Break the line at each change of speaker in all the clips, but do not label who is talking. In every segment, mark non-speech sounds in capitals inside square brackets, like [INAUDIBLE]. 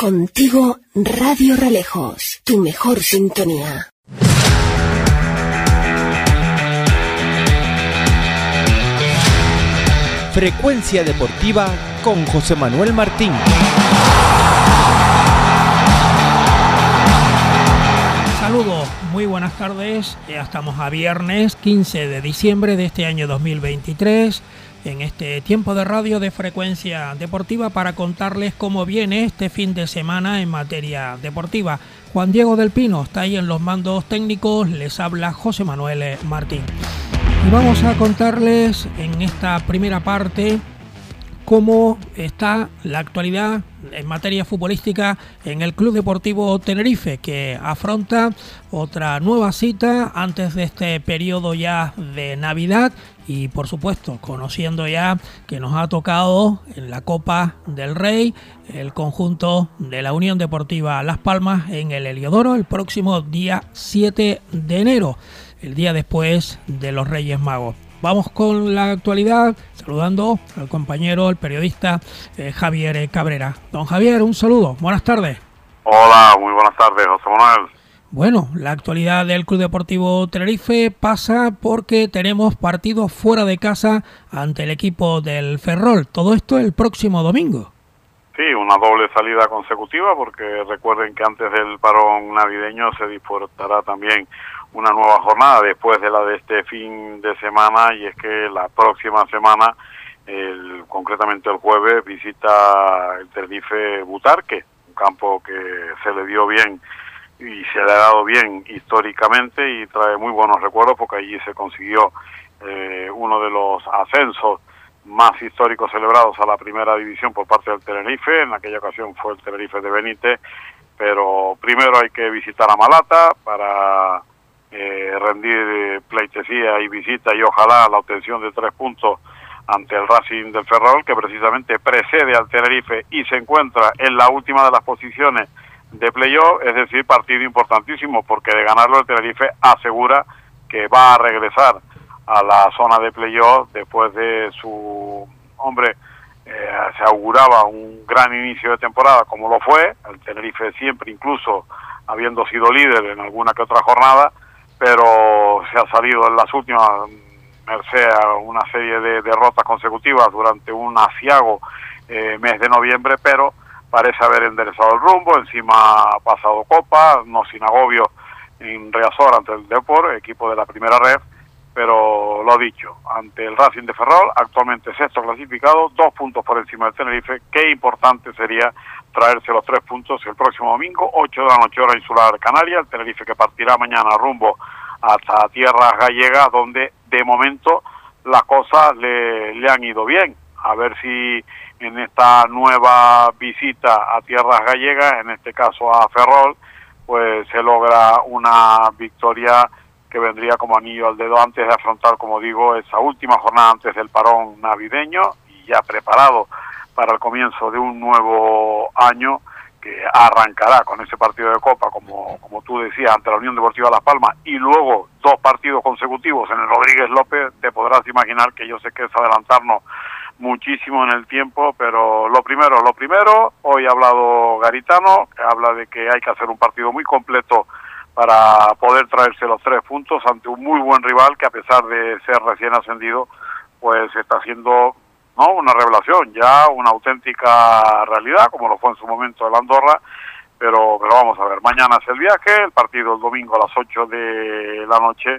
Contigo Radio Relejos, tu mejor sintonía.
Frecuencia Deportiva con José Manuel Martín.
Saludos, muy buenas tardes. Ya estamos a viernes 15 de diciembre de este año 2023 en este tiempo de radio de frecuencia deportiva para contarles cómo viene este fin de semana en materia deportiva. Juan Diego del Pino está ahí en los mandos técnicos, les habla José Manuel Martín. Y vamos a contarles en esta primera parte cómo está la actualidad en materia futbolística en el Club Deportivo Tenerife, que afronta otra nueva cita antes de este periodo ya de Navidad y por supuesto conociendo ya que nos ha tocado en la Copa del Rey el conjunto de la Unión Deportiva Las Palmas en el Heliodoro el próximo día 7 de enero, el día después de los Reyes Magos. Vamos con la actualidad, saludando al compañero, el periodista eh, Javier Cabrera. Don Javier, un saludo, buenas tardes.
Hola, muy buenas tardes, José Manuel.
Bueno, la actualidad del Club Deportivo Tenerife pasa porque tenemos partidos fuera de casa ante el equipo del Ferrol. Todo esto el próximo domingo.
Sí, una doble salida consecutiva porque recuerden que antes del parón navideño se disputará también una nueva jornada después de la de este fin de semana y es que la próxima semana, el, concretamente el jueves, visita el Tenerife Butarque, un campo que se le dio bien y se le ha dado bien históricamente y trae muy buenos recuerdos porque allí se consiguió eh, uno de los ascensos más históricos celebrados a la primera división por parte del Tenerife, en aquella ocasión fue el Tenerife de Benítez, pero primero hay que visitar a Malata para eh, rendir pleitesía y visita y ojalá la obtención de tres puntos ante el Racing del Ferrol, que precisamente precede al Tenerife y se encuentra en la última de las posiciones de playoff, es decir, partido importantísimo, porque de ganarlo el Tenerife asegura que va a regresar a la zona de playoff después de su hombre eh, se auguraba un gran inicio de temporada como lo fue el Tenerife siempre incluso habiendo sido líder en alguna que otra jornada pero se ha salido en las últimas merced a una serie de derrotas consecutivas durante un asiago eh, mes de noviembre, pero parece haber enderezado el rumbo, encima ha pasado Copa, no sin agobio en Reazor ante el Depor, equipo de la primera red, pero lo dicho, ante el Racing de Ferrol, actualmente sexto clasificado, dos puntos por encima del Tenerife, qué importante sería traerse los tres puntos el próximo domingo, 8 de la noche hora insular Canaria, el Tenerife que partirá mañana rumbo hasta tierras gallegas, donde de momento las cosas le, le han ido bien. A ver si en esta nueva visita a tierras gallegas, en este caso a Ferrol, pues se logra una victoria que vendría como anillo al dedo antes de afrontar, como digo, esa última jornada antes del parón navideño y ya preparado para el comienzo de un nuevo año que arrancará con ese partido de Copa, como, como tú decías, ante la Unión Deportiva Las Palmas, y luego dos partidos consecutivos en el Rodríguez López, te podrás imaginar que yo sé que es adelantarnos muchísimo en el tiempo, pero lo primero, lo primero, hoy ha hablado Garitano, que habla de que hay que hacer un partido muy completo para poder traerse los tres puntos ante un muy buen rival que a pesar de ser recién ascendido, pues está haciendo no una revelación, ya una auténtica realidad, como lo fue en su momento el Andorra, pero, pero vamos a ver, mañana es el viaje, el partido el domingo a las 8 de la noche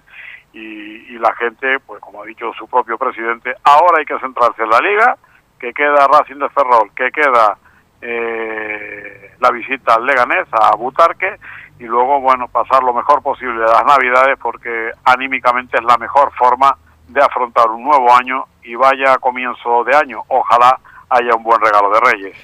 y, y la gente, pues como ha dicho su propio presidente, ahora hay que centrarse en la liga, que queda Racing de Ferrol, que queda eh, la visita al Leganés, a Butarque, y luego, bueno, pasar lo mejor posible las Navidades porque anímicamente es la mejor forma de afrontar un nuevo año y vaya comienzo de año. Ojalá haya un buen regalo de Reyes.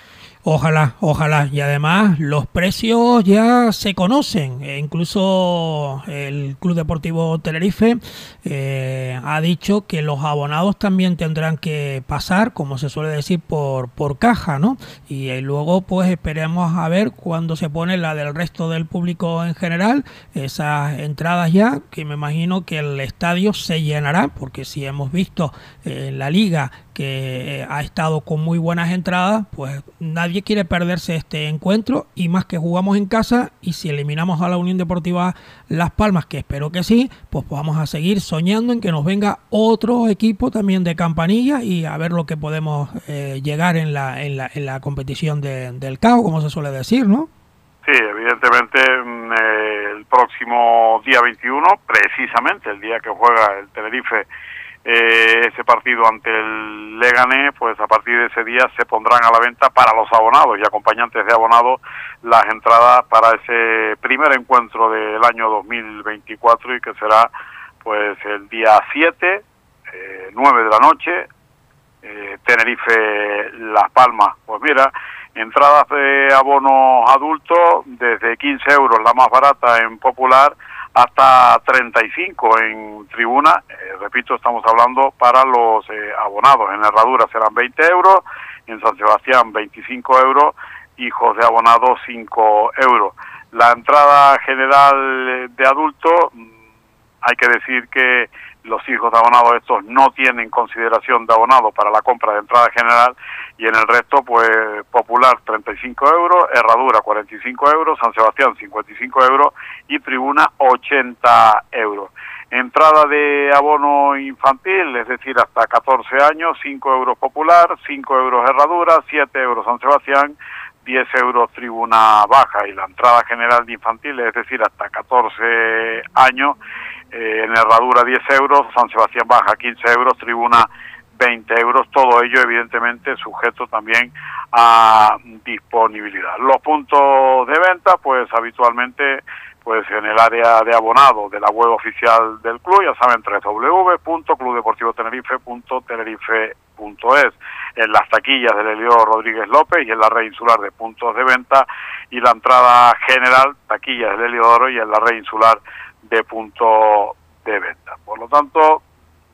Ojalá, ojalá. Y además los precios ya se conocen. E incluso el Club Deportivo Tenerife eh, ha dicho que los abonados también tendrán que pasar, como se suele decir, por, por caja, ¿no? Y, y luego pues esperemos a ver cuándo se pone la del resto del público en general, esas entradas ya, que me imagino que el estadio se llenará, porque si hemos visto en la liga que ha estado con muy buenas entradas, pues nadie quiere perderse este encuentro y más que jugamos en casa y si eliminamos a la Unión Deportiva Las Palmas, que espero que sí, pues vamos a seguir soñando en que nos venga otro equipo también de campanilla y a ver lo que podemos eh, llegar en la, en la, en la competición del CAO, como se suele decir, ¿no?
Sí, evidentemente mm, eh, el próximo día 21, precisamente el día que juega el Tenerife eh, ese partido ante el Leganés, pues a partir de ese día se pondrán a la venta para los abonados y acompañantes de abonados las entradas para ese primer encuentro del año 2024 y que será pues el día 7, eh, 9 de la noche, eh, Tenerife Las Palmas. Pues mira, entradas de abonos adultos desde 15 euros, la más barata en popular, hasta 35 en tribuna. Eh, repito, estamos hablando para los eh, abonados. En Herradura serán 20 euros, en San Sebastián 25 euros, hijos de abonados 5 euros. La entrada general de adultos, mm, hay que decir que los hijos de abonados estos no tienen consideración de abonado para la compra de entrada general y en el resto pues popular 35 euros, herradura 45 euros, San Sebastián 55 euros y tribuna 80 euros. Entrada de abono infantil, es decir, hasta 14 años, 5 euros popular, 5 euros herradura, 7 euros San Sebastián, 10 euros tribuna baja y la entrada general de infantil, es decir, hasta 14 años, eh, en Herradura 10 euros, San Sebastián Baja 15 euros, Tribuna 20 euros, todo ello evidentemente sujeto también a disponibilidad. Los puntos de venta, pues habitualmente pues en el área de abonado de la web oficial del club, ya saben, www.clubdeportivotenerife.tenerife.es, en las taquillas del Elio Rodríguez López y en la red insular de puntos de venta y la entrada general, taquillas del Heliodoro y en la red insular de punto de venta. Por lo tanto,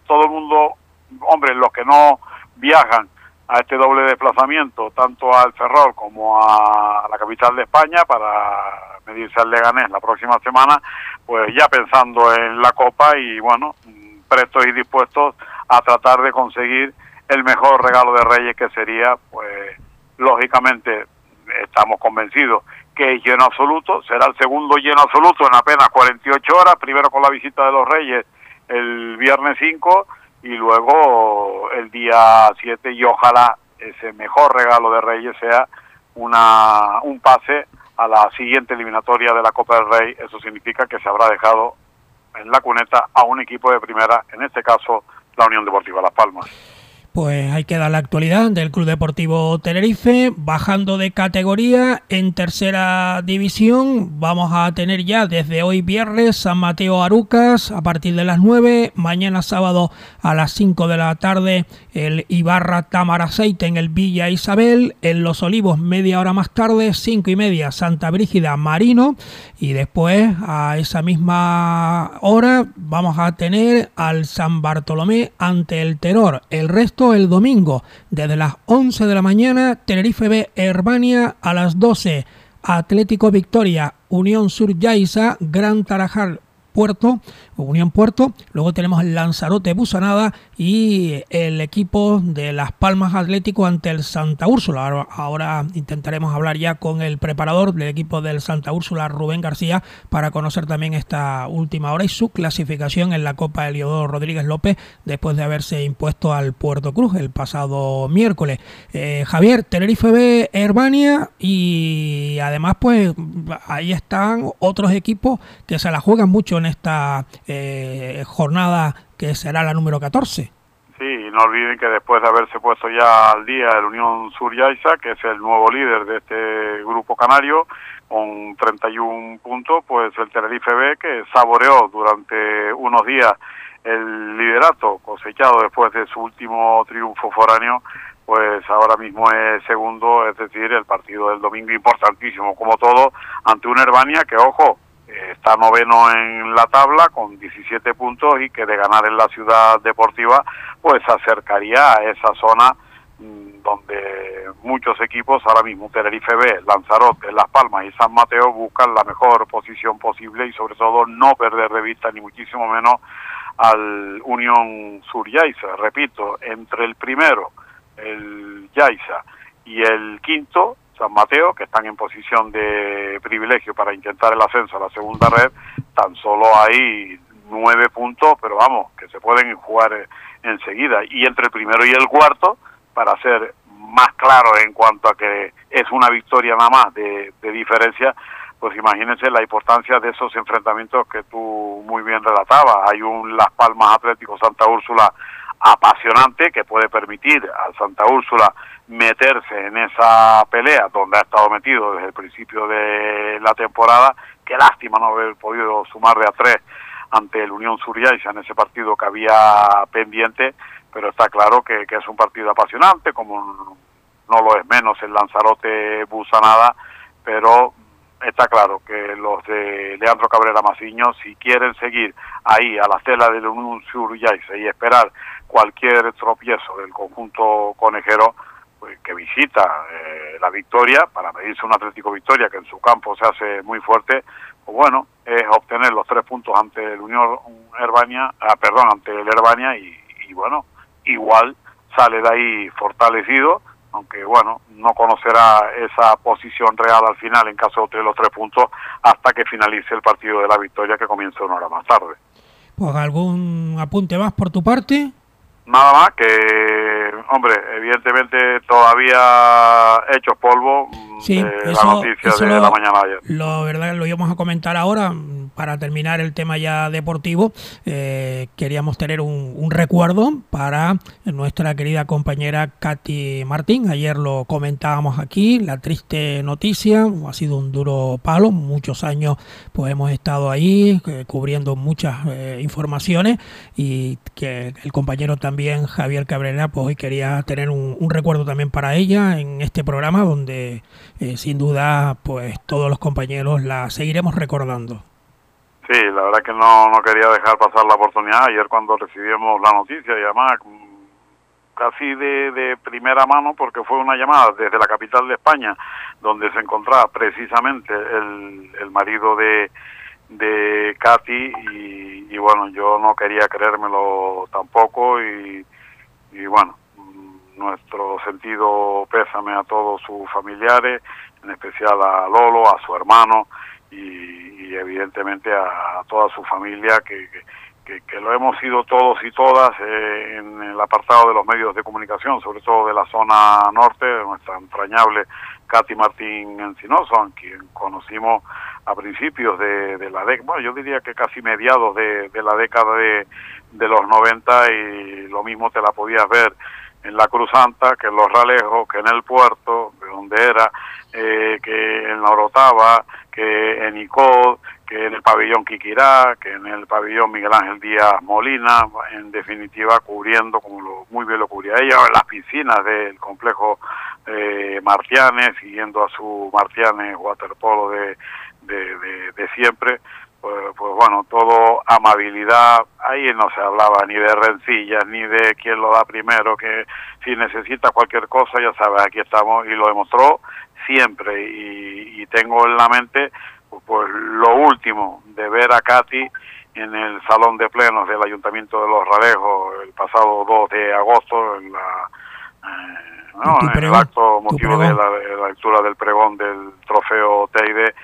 todo el mundo, hombre, los que no viajan a este doble desplazamiento, tanto al Ferrol como a la capital de España, para medirse al Leganés la próxima semana, pues ya pensando en la Copa y bueno, prestos y dispuestos a tratar de conseguir el mejor regalo de Reyes que sería, pues lógicamente estamos convencidos que es lleno absoluto, será el segundo lleno absoluto en apenas 48 horas, primero con la visita de los Reyes el viernes 5 y luego el día 7 y ojalá ese mejor regalo de Reyes sea una un pase a la siguiente eliminatoria de la Copa del Rey, eso significa que se habrá dejado en la cuneta a un equipo de primera, en este caso la Unión Deportiva Las Palmas.
Pues hay que dar la actualidad del Club Deportivo Tenerife, bajando de categoría en tercera división. Vamos a tener ya desde hoy viernes San Mateo Arucas a partir de las 9, mañana sábado a las 5 de la tarde el Ibarra Tamaraceite en el Villa Isabel, en Los Olivos media hora más tarde, 5 y media Santa Brígida Marino y después a esa misma hora vamos a tener al San Bartolomé ante el Terror. El resto el domingo, desde las 11 de la mañana, Tenerife B Herbania a las 12, Atlético Victoria, Unión Sur Yaiza, Gran Tarajal Puerto, Unión Puerto. Luego tenemos el Lanzarote Busanada y el equipo de Las Palmas Atlético ante el Santa Úrsula. Ahora, intentaremos hablar ya con el preparador del equipo del Santa Úrsula, Rubén García, para conocer también esta última hora y su clasificación en la Copa Eliodoro Rodríguez López después de haberse impuesto al Puerto Cruz el pasado miércoles. Eh, Javier, Tenerife B, Herbania y además pues ahí están otros equipos que se la juegan mucho en esta eh, jornada que será la número 14.
Sí, no olviden que después de haberse puesto ya al día el Unión Sur Yaiza, que es el nuevo líder de este grupo canario, con 31 puntos, pues el Tenerife B, que saboreó durante unos días el liderato cosechado después de su último triunfo foráneo, pues ahora mismo es segundo, es decir, el partido del domingo importantísimo, como todo, ante una Herbania que, ojo, está noveno en la tabla con 17 puntos y que de ganar en la ciudad deportiva pues se acercaría a esa zona mm, donde muchos equipos ahora mismo Tenerife B, Lanzarote, Las Palmas y San Mateo buscan la mejor posición posible y sobre todo no perder de vista ni muchísimo menos al Unión Sur Yaiza. Repito, entre el primero, el Yaiza, y el quinto, San Mateo, que están en posición de privilegio para intentar el ascenso a la segunda red, tan solo hay nueve puntos, pero vamos, que se pueden jugar eh, enseguida. Y entre el primero y el cuarto, para ser más claro en cuanto a que es una victoria nada más de, de diferencia, pues imagínense la importancia de esos enfrentamientos que tú muy bien relatabas. Hay un Las Palmas Atlético Santa Úrsula apasionante que puede permitir a Santa Úrsula meterse en esa pelea donde ha estado metido desde el principio de la temporada. Qué lástima no haber podido sumar de a tres ante el Unión Suriaiza en ese partido que había pendiente, pero está claro que, es un partido apasionante, como no lo es menos el Lanzarote Busanada, pero está claro que los de Leandro Cabrera Masiño, si quieren seguir ahí a la estela del Unión Suriaiza y esperar cualquier tropiezo del conjunto conejero, pues, que visita eh, la victoria para medirse un Atlético Victoria que en su campo se hace muy fuerte, pues bueno, es obtener los tres puntos ante el Unión Herbania, ah, perdón, ante el Herbania y, y bueno, igual sale de ahí fortalecido, aunque bueno, no conocerá esa posición real al final en caso de obtener los tres puntos hasta que finalice el partido de la victoria que comienza una hora más tarde.
Pues algún apunte más por tu parte?
Nada más que, hombre, evidentemente todavía hechos polvo
sí,
de
eso,
la noticia
eso
de
lo,
la mañana ayer.
Lo verdad lo íbamos a comentar ahora para terminar el tema ya deportivo. Eh, queríamos tener un, recuerdo para nuestra querida compañera Katy Martín. Ayer lo comentábamos aquí, la triste noticia, ha sido un duro palo, muchos años pues hemos estado ahí eh, cubriendo muchas eh, informaciones y que el compañero también Javier Cabrera pues hoy quería tener un, un recuerdo también para ella en este programa donde sin duda pues todos los compañeros la seguiremos recordando.
Sí, la verdad que no, no quería dejar pasar la oportunidad. Ayer cuando recibimos la noticia, y además casi de, de primera mano, porque fue una llamada desde la capital de España, donde se encontraba precisamente el, el marido de, de Katy, y, y bueno, yo no quería creérmelo tampoco, y, y bueno, nuestro sentido pésame a todos sus familiares, en especial a Lolo, a su hermano y, y evidentemente a, toda su familia que, que, que, lo hemos sido todos y todas eh, en el apartado de los medios de comunicación, sobre todo de la zona norte, de nuestra entrañable Katy Martín Encinoso, a quien conocimos a principios de, de la década, bueno, yo diría que casi mediados de, la década de, de los 90 y lo mismo te la podías ver en la Cruz Santa, que en Los Ralejos, que en el puerto, de donde era, eh, que en la Orotava, que en ICOD, que en el pabellón Quiquirá, que en el pabellón Miguel Ángel Díaz Molina, en definitiva cubriendo, como lo, muy bien lo cubría ella, las piscinas del complejo eh, Martianes, siguiendo a su Martianes waterpolo de, de, de, de siempre, pues, pues, bueno, todo amabilidad, ahí no se hablaba ni de rencillas, ni de quién lo da primero, que si necesita cualquier cosa, ya sabes, aquí estamos, y lo demostró siempre, y, y tengo en la mente, pues, pues, lo último, de ver a Katy en el salón de plenos del Ayuntamiento de Los Ralejos el pasado 2 de agosto, en la... Eh, no, en el acto motivo de la, de la lectura del pregón del trofeo Teide,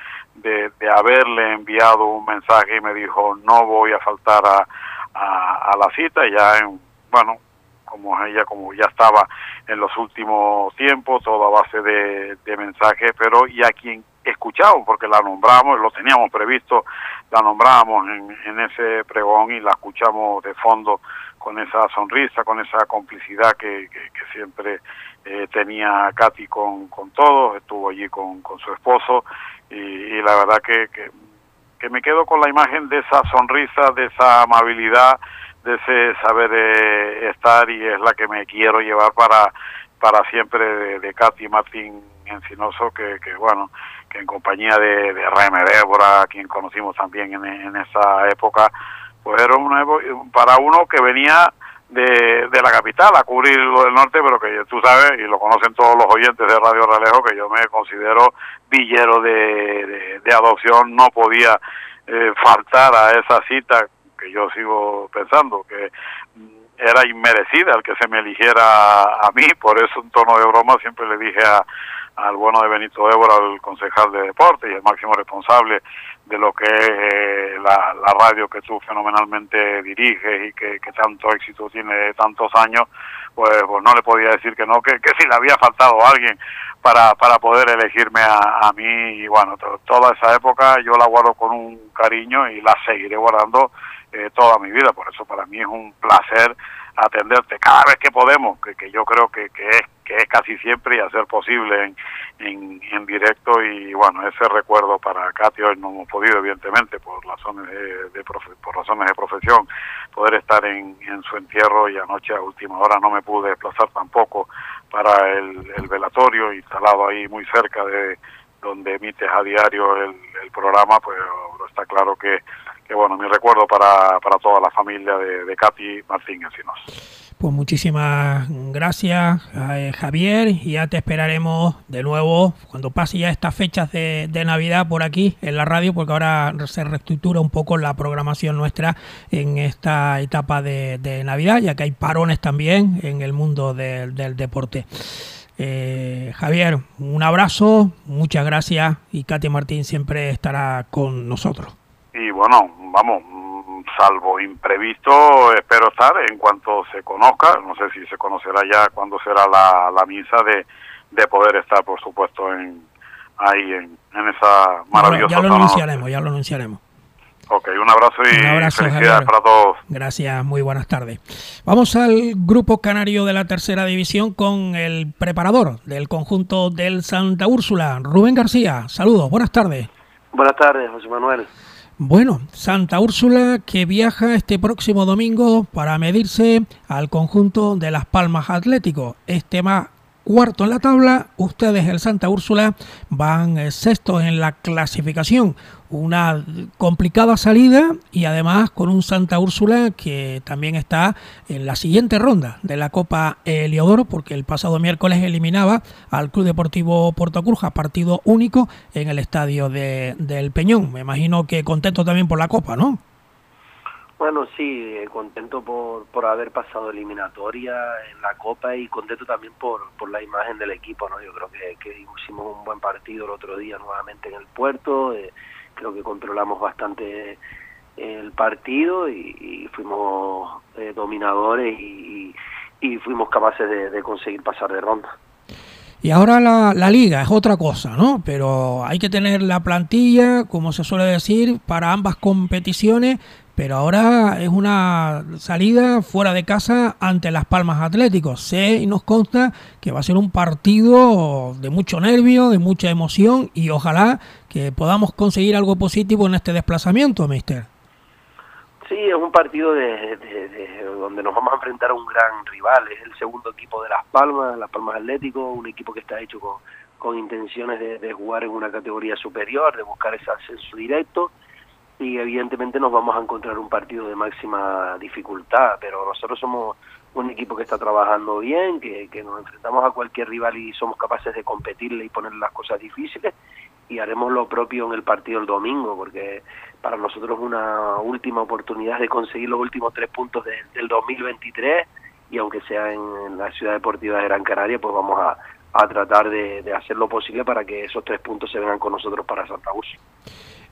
de, de, haberle enviado un mensaje y me dijo no voy a faltar a, a, la cita ya en, bueno como ella como ya estaba en los últimos tiempos todo a base de, mensajes pero y a quien escuchamos porque la nombramos lo teníamos previsto la nombramos en, en ese pregón y la escuchamos de fondo con esa sonrisa con esa complicidad que, que, que siempre eh, tenía Katy con, con todos estuvo allí con, con su esposo y, y la verdad que, que, que, me quedo con la imagen de esa sonrisa, de esa amabilidad, de ese saber eh, estar y es la que me quiero llevar para, para siempre de, de Katy Martín Encinoso, que, que bueno, que en compañía de, de Reme Débora, quien conocimos también en, esa época, pues era una, para uno que venía de, de la capital a cubrir lo del norte, pero que tú sabes, y lo conocen todos los oyentes de Radio Ralejo, que yo me considero villero de, de, adopción, no podía eh, faltar a esa cita que yo sigo pensando que era inmerecida el que se me eligiera a mí, por eso en tono de broma siempre le dije a, al bueno de Benito Débora, al concejal de deporte y el máximo responsable de lo que es eh, la, radio que tú fenomenalmente diriges y que, tanto éxito tiene de tantos años, pues, pues, no le podía decir que no, que, que si le había faltado alguien para, para poder elegirme a, a mí. Y bueno, toda esa época yo la guardo con un cariño y la seguiré guardando eh, toda mi vida, por eso para mí es un placer atenderte cada vez que podemos, que, que yo creo que, que es que es casi siempre y hacer posible en, en, en, directo. Y bueno ese recuerdo para Katy hoy no hemos podido evidentemente por razones de, de por razones de profesión poder estar en, en, su entierro y anoche a última hora no me pude desplazar tampoco para el, el velatorio instalado ahí muy cerca de donde emites a diario el, el programa pues está claro que que bueno, mi recuerdo para, para toda la familia de, de Katy Martín Encinos.
Pues muchísimas gracias, eh, Javier, y ya te esperaremos de nuevo cuando pase ya estas fechas de, de, Navidad por aquí en la radio, porque ahora se reestructura un poco la programación nuestra en esta etapa de, Navidad, ya que hay parones también en el mundo del deporte. Eh, Javier, un abrazo, muchas gracias y Katy Martín siempre estará con nosotros.
Y bueno, vamos, salvo imprevisto, espero estar en cuanto se conozca, no sé si se conocerá ya cuándo será la, la misa de, de poder estar, por supuesto, en ahí en, en esa maravillosa
Ya lo anunciaremos, ya lo anunciaremos.
Ok, un abrazo y abrazo, felicidades para todos.
Gracias, muy buenas tardes. Vamos al grupo canario de la tercera división con el preparador del conjunto del Santa Úrsula, Rubén García. Saludos, buenas tardes.
Buenas tardes, José Manuel.
Bueno, Santa Úrsula que viaja este próximo domingo para medirse al conjunto de Las Palmas Atlético. Este más cuarto en la tabla, ustedes el Santa Úrsula van eh, sextos en la clasificación. Una complicada salida y además con un Santa Úrsula que también está en la siguiente ronda de la Copa Eliodoro porque el pasado miércoles eliminaba al Club Deportivo Portocurja, partido único en el estadio de, del Peñón. Me imagino que contento también por la Copa, ¿no?
Bueno, sí, eh, contento por, por haber pasado eliminatoria en la Copa y contento también por, por la imagen del equipo, ¿no? Yo creo que, hicimos un buen partido el otro día nuevamente en el puerto, eh, creo que controlamos bastante el partido y, y fuimos eh, dominadores y, y, fuimos capaces de, de conseguir pasar de ronda.
Y ahora la, la, liga es otra cosa, ¿no? Pero hay que tener la plantilla, como se suele decir, para ambas competiciones pero ahora es una salida fuera de casa ante Las Palmas Atléticos. Sé y nos consta que va a ser un partido de mucho nervio, de mucha emoción y ojalá que podamos conseguir algo positivo en este desplazamiento, mister.
Sí, es un partido de, de, de, donde nos vamos a enfrentar a un gran rival. Es el segundo equipo de Las Palmas, Las Palmas Atlético, un equipo que está hecho con, con intenciones de jugar en una categoría superior, de buscar ese ascenso directo y evidentemente nos vamos a encontrar un partido de máxima dificultad, pero nosotros somos un equipo que está trabajando bien, que, nos enfrentamos a cualquier rival y somos capaces de competirle y poner las cosas difíciles y haremos lo propio en el partido el domingo, porque para nosotros es una última oportunidad de conseguir los últimos tres puntos de, del 2023 y aunque sea en, la ciudad deportiva de Gran Canaria, pues vamos a, a tratar de, de, hacer lo posible para que esos tres puntos se vengan con nosotros para Santa Úrsula.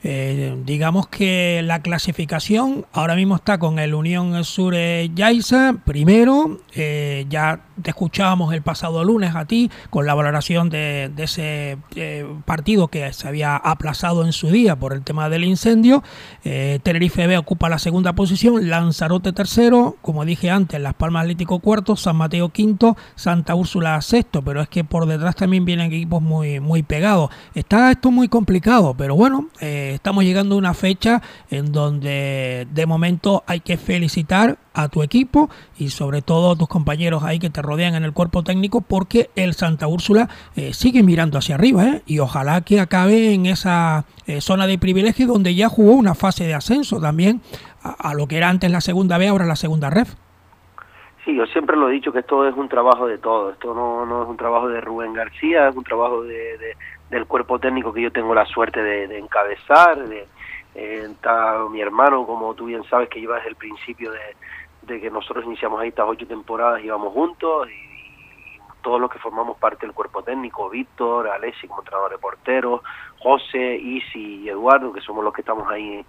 Eh, digamos que la clasificación ahora mismo está con el Unión Sur Yaiza primero, eh, ya te escuchábamos el pasado lunes a ti con la valoración de, ese eh, partido que se había aplazado en su día por el tema del incendio. Eh, Tenerife B ocupa la segunda posición, Lanzarote tercero, como dije antes, Las Palmas Atlético cuarto, San Mateo quinto, Santa Úrsula sexto, pero es que por detrás también vienen equipos muy, muy pegados. Está esto muy complicado, pero bueno, eh, estamos llegando a una fecha en donde de momento hay que felicitar a tu equipo y sobre todo a tus compañeros ahí que te rodean en el cuerpo técnico porque el Santa Úrsula eh, sigue mirando hacia arriba ¿eh? y ojalá que acabe en esa eh, zona de privilegio donde ya jugó una fase de ascenso también a, lo que era antes la segunda B, ahora la segunda ref.
Sí, yo siempre lo he dicho que esto es un trabajo de todo, esto no, no es un trabajo de Rubén García, es un trabajo de del cuerpo técnico que yo tengo la suerte de, encabezar, de, eh, mi hermano, como tú bien sabes, que lleva desde el principio de, que nosotros iniciamos ahí estas ocho temporadas, íbamos juntos y, todos los que formamos parte del cuerpo técnico, Víctor, Alessi como entrenador de porteros, José, Isi y Eduardo, que somos los que estamos ahí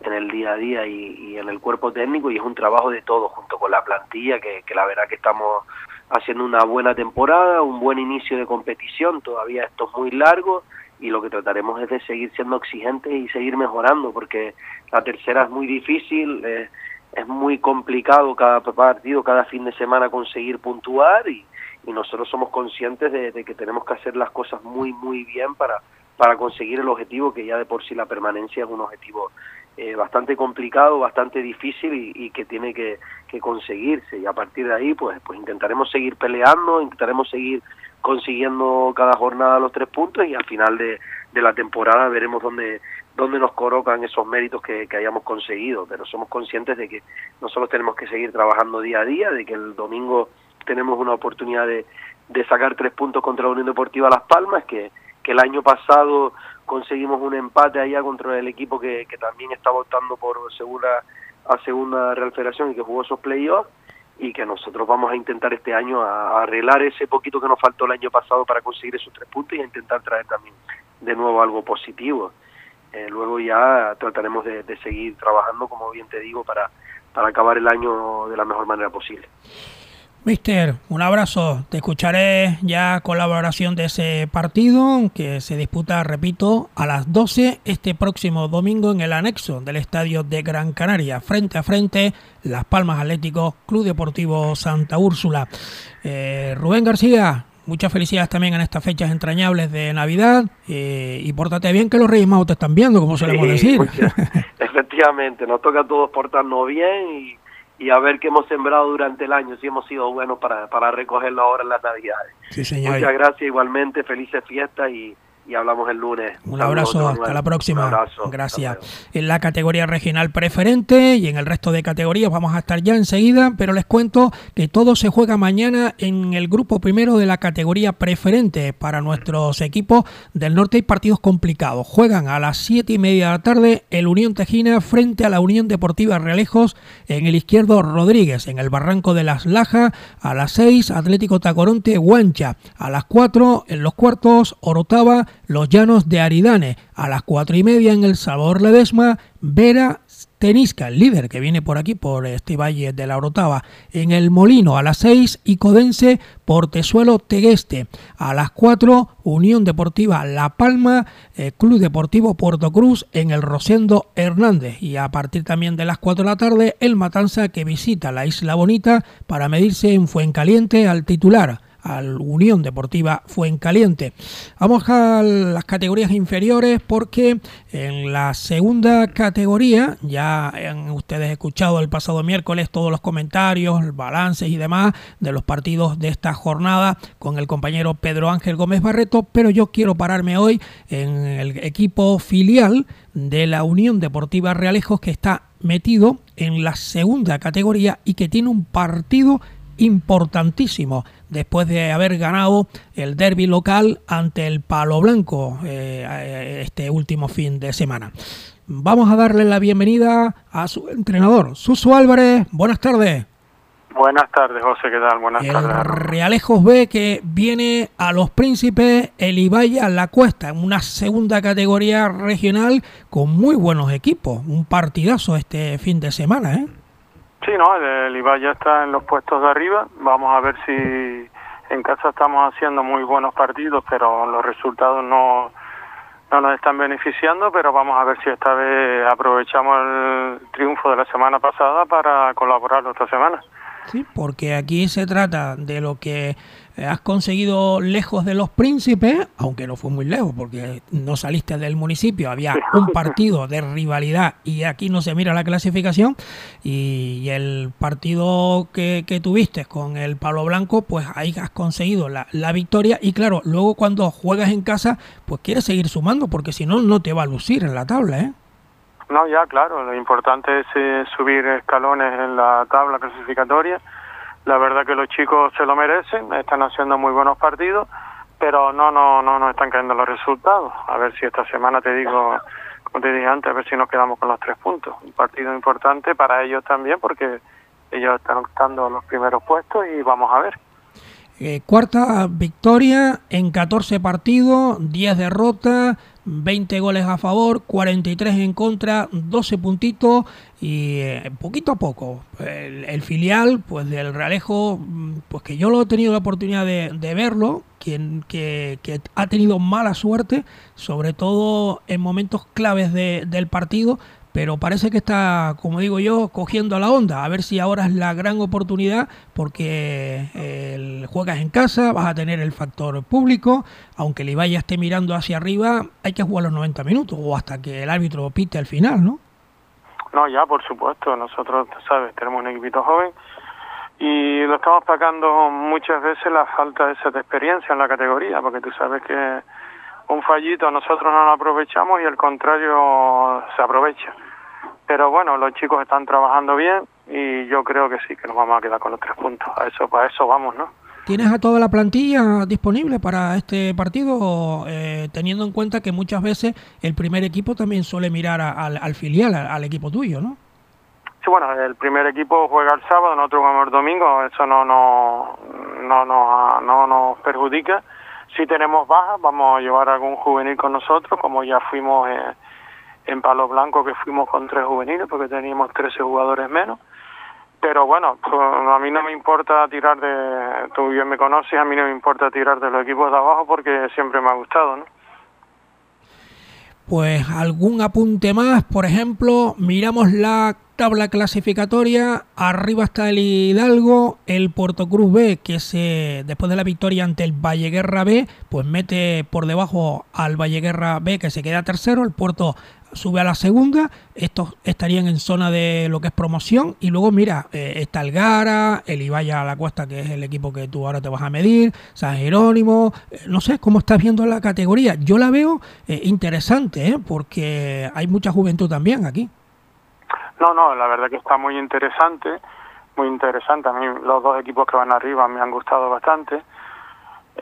en el día a día y, en el cuerpo técnico y es un trabajo de todos junto con la plantilla que la verdad que estamos haciendo una buena temporada, un buen inicio de competición, todavía esto es muy largo y lo que trataremos es de seguir siendo exigentes y seguir mejorando porque la tercera es muy difícil, eh, es muy complicado cada partido, cada fin de semana conseguir puntuar y, y nosotros somos conscientes de, que tenemos que hacer las cosas muy, muy bien para, para conseguir el objetivo, que ya de por sí la permanencia es un objetivo eh, bastante complicado, bastante difícil y, que tiene que, que, conseguirse. Y a partir de ahí, pues, pues intentaremos seguir peleando, intentaremos seguir consiguiendo cada jornada los tres puntos y al final de, de la temporada veremos dónde, dónde nos colocan esos méritos que, hayamos conseguido. Pero somos conscientes de que nosotros tenemos que seguir trabajando día a día, de que el domingo tenemos una oportunidad de, de sacar tres puntos contra la Unión Deportiva Las Palmas, que el año pasado conseguimos un empate allá contra el equipo que, también está votando por segunda a segunda Real Federación y que jugó esos playoffs y que nosotros vamos a intentar este año a, arreglar ese poquito que nos faltó el año pasado para conseguir esos tres puntos y a intentar traer también de nuevo algo positivo. Eh, luego ya trataremos de, de seguir trabajando, como bien te digo, para, para acabar el año de la mejor manera posible.
Mister, un abrazo. Te escucharé ya colaboración de ese partido que se disputa, repito, a las 12 este próximo domingo en el anexo del estadio de Gran Canaria, frente a frente, Las Palmas Atlético, Club Deportivo Santa Úrsula. Eh, Rubén García, muchas felicidades también en estas fechas entrañables de Navidad eh, y pórtate bien que los Reyes Magos te están viendo, como solemos decir. [LAUGHS]
efectivamente, nos toca a todos portarnos bien y y a ver qué hemos sembrado durante el año, si hemos sido buenos para, para recogerlo ahora en las Navidades.
Sí, señor.
Muchas gracias igualmente, felices fiestas y, y hablamos el lunes.
Un abrazo, hasta la próxima. Gracias. En la categoría regional preferente y en el resto de categorías vamos a estar ya enseguida, pero les cuento que todo se juega mañana en el grupo primero de la categoría preferente para nuestros equipos del norte. Hay partidos complicados. Juegan a las siete y media de la tarde el Unión Tejina frente a la Unión Deportiva Realejos en el izquierdo Rodríguez, en el Barranco de las Lajas. A las 6 Atlético Tacoronte Guancha. A las 4 en los cuartos Orotava los Llanos de Aridane. A las cuatro y media en el Sabor Ledesma, Vera Tenisca, el líder que viene por aquí, por este valle de la Orotava. En el Molino a las seis y Codense, Portezuelo Tegueste. A las cuatro, Unión Deportiva La Palma, eh, Club Deportivo Puerto Cruz en el Rosendo Hernández. Y a partir también de las cuatro de la tarde, el Matanza que visita la Isla Bonita para medirse en Fuencaliente al titular al Unión Deportiva Fuencaliente. Vamos a las categorías inferiores porque en la segunda categoría, ya han ustedes escuchado el pasado miércoles todos los comentarios, balances y demás de los partidos de esta jornada con el compañero Pedro Ángel Gómez Barreto, pero yo quiero pararme hoy en el equipo filial de la Unión Deportiva Realejos que está metido en la segunda categoría y que tiene un partido importantísimo después de haber ganado el derby local ante el Palo Blanco eh, este último fin de semana. Vamos a darle la bienvenida a su entrenador, Suso Álvarez. Buenas tardes.
Buenas tardes, José, ¿qué tal? Buenas
el
tardes.
Realejos ve que viene a los príncipes el Ibaya La Cuesta en una segunda categoría regional con muy buenos equipos. Un partidazo este fin de semana, ¿eh?
Sí, no, el Ibai ya está en los puestos de arriba. Vamos a ver si en casa estamos haciendo muy buenos partidos, pero los resultados no, no nos están beneficiando, pero vamos a ver si esta vez aprovechamos el triunfo de la semana pasada para colaborar esta semana.
Sí, porque aquí se trata de lo que has conseguido lejos de los príncipes, aunque no fue muy lejos porque no saliste del municipio, había un partido de rivalidad y aquí no se mira la clasificación. Y, el partido que, tuviste con el Palo Blanco, pues ahí has conseguido la, la, victoria. Y claro, luego cuando juegas en casa, pues quieres seguir sumando porque si no, no te va a lucir en la tabla, ¿eh?
No, ya, claro, lo importante es eh, subir escalones en la tabla clasificatoria la verdad que los chicos se lo merecen, están haciendo muy buenos partidos, pero no, no, no, no están cayendo los resultados. A ver si esta semana te digo como te dije antes, a ver si nos quedamos con los tres puntos. Un partido importante para ellos también porque ellos están ocupando los primeros puestos y vamos a ver.
Eh, cuarta victoria en 14 partidos, 10 derrotas, 20 goles a favor, 43 en contra, 12 puntitos y eh, poquito a poco. El, filial pues del Realejo, mm, pues que yo lo he tenido la oportunidad de, verlo, quien, que, ha tenido mala suerte, sobre todo en momentos claves de, del partido, pero parece que está, como digo yo, cogiendo la onda. A ver si ahora es la gran oportunidad porque el, juegas en casa, vas a tener el factor público, aunque el vaya esté mirando hacia arriba, hay que jugar los 90 minutos o hasta que el árbitro pite al final, ¿no?
No, ya, por supuesto. Nosotros, sabes, tenemos un equipito joven y lo estamos pagando muchas veces la falta de esa experiencia en la categoría, porque tú sabes que un fallito nosotros no lo aprovechamos y el contrario se aprovecha. Pero bueno, los chicos están trabajando bien y yo creo que sí, que nos vamos a quedar con los tres puntos. A eso, para eso vamos, ¿no?
¿Tienes a toda la plantilla disponible para este partido, eh, teniendo en cuenta que muchas veces el primer equipo también suele mirar al, filial, al, equipo tuyo, ¿no?
Sí, bueno, el primer equipo juega el sábado, nosotros jugamos el domingo, eso no, no, no, no, no nos perjudica si tenemos bajas, vamos a llevar algún juvenil con nosotros, como ya fuimos eh, en Palo Blanco, que fuimos con tres juveniles, porque teníamos 13 jugadores menos. Pero bueno, pues, a mí no me importa tirar de, tú bien me conoces, a mí no me importa tirar de los equipos de abajo porque siempre me ha gustado, ¿no?
Pues algún apunte más, por ejemplo, miramos la tabla clasificatoria, arriba está el Hidalgo, el Puerto Cruz B, que se después de la victoria ante el Valleguerra B, pues mete por debajo al Valleguerra B, que se queda tercero, el Puerto sube a la segunda, estos estarían en zona de lo que es promoción y luego mira, eh, está el Gara, el Ibaya a la Cuesta que es el equipo que tú ahora te vas a medir, San Jerónimo, eh, no sé cómo estás viendo la categoría, yo la veo eh, interesante porque hay mucha juventud también aquí.
No, no, la verdad que está muy interesante, muy interesante, a mí los dos equipos que van arriba me han gustado bastante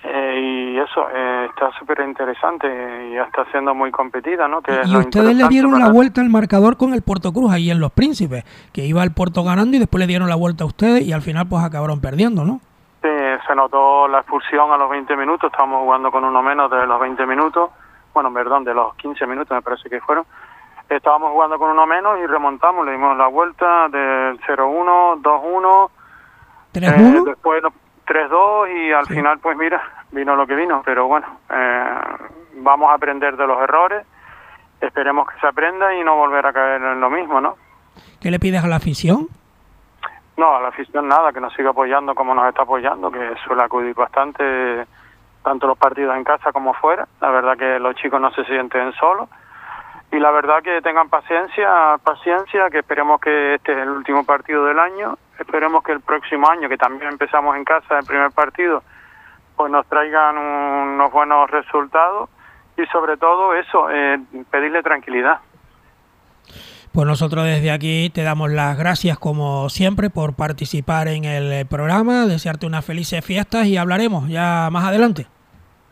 eh, y eso eh, está súper interesante y está siendo muy competida, ¿no? Que
y ustedes le dieron la vuelta al marcador con el Puerto Cruz ahí en Los Príncipes, que iba el Puerto ganando y después le dieron la vuelta a ustedes y al final pues acabaron perdiendo, ¿no?
Sí, se notó la expulsión a los 20 minutos, estábamos jugando con uno menos de los 20 minutos, bueno, perdón, de los 15 minutos me parece que fueron. Estábamos jugando con uno menos y remontamos, le dimos la vuelta del 0-1, 2-1.
¿3-1?
después 3-2 y al final, pues mira, vino lo que vino. Pero bueno, eh, vamos a aprender de los errores, esperemos que se aprenda y no volver a caer en lo mismo, ¿no?
¿Qué le pides a la afición?
No, a la afición nada, que nos siga apoyando como nos está apoyando, que suele acudir bastante, tanto los partidos en casa como fuera. La verdad que los chicos no se sienten solos y la verdad que tengan paciencia, paciencia, que esperemos que este es el último partido del año, esperemos que el próximo año, que también empezamos en casa el primer partido, pues nos traigan unos buenos resultados y sobre todo eso, eh, pedirle tranquilidad.
Pues nosotros desde aquí te damos las gracias como siempre por participar en el programa, desearte unas felices fiestas y hablaremos ya más adelante.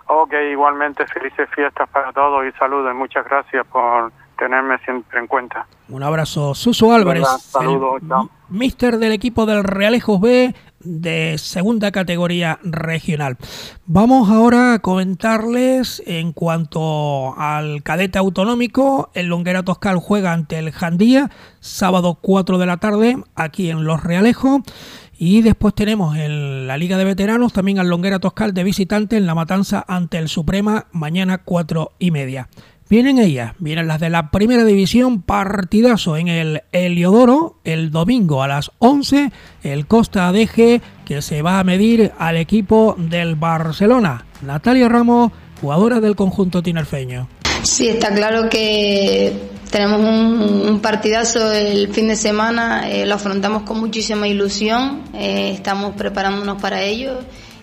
Ok, igualmente felices fiestas para todos y saludos. Muchas gracias por tenerme siempre en cuenta.
Un abrazo. Suso Álvarez,
saludos,
mister del equipo del Realejos B de segunda categoría regional. Vamos ahora a comentarles en cuanto al cadete autonómico. El Longuera Toscal juega ante el Jandía, sábado 4 de la tarde, aquí en Los Realejos. Y después tenemos en la Liga de Veteranos también al Longuera Toscal de visitante en la matanza ante el Suprema mañana cuatro y media. Vienen ellas, vienen las de la primera división, partidazo en el Heliodoro el domingo a las 11, el Costa Adeje que se va a medir al equipo del Barcelona. Natalia Ramos, jugadora del conjunto tinerfeño.
Sí, está claro que tenemos un, partidazo el fin de semana, eh, lo afrontamos con muchísima ilusión, eh, estamos preparándonos para ello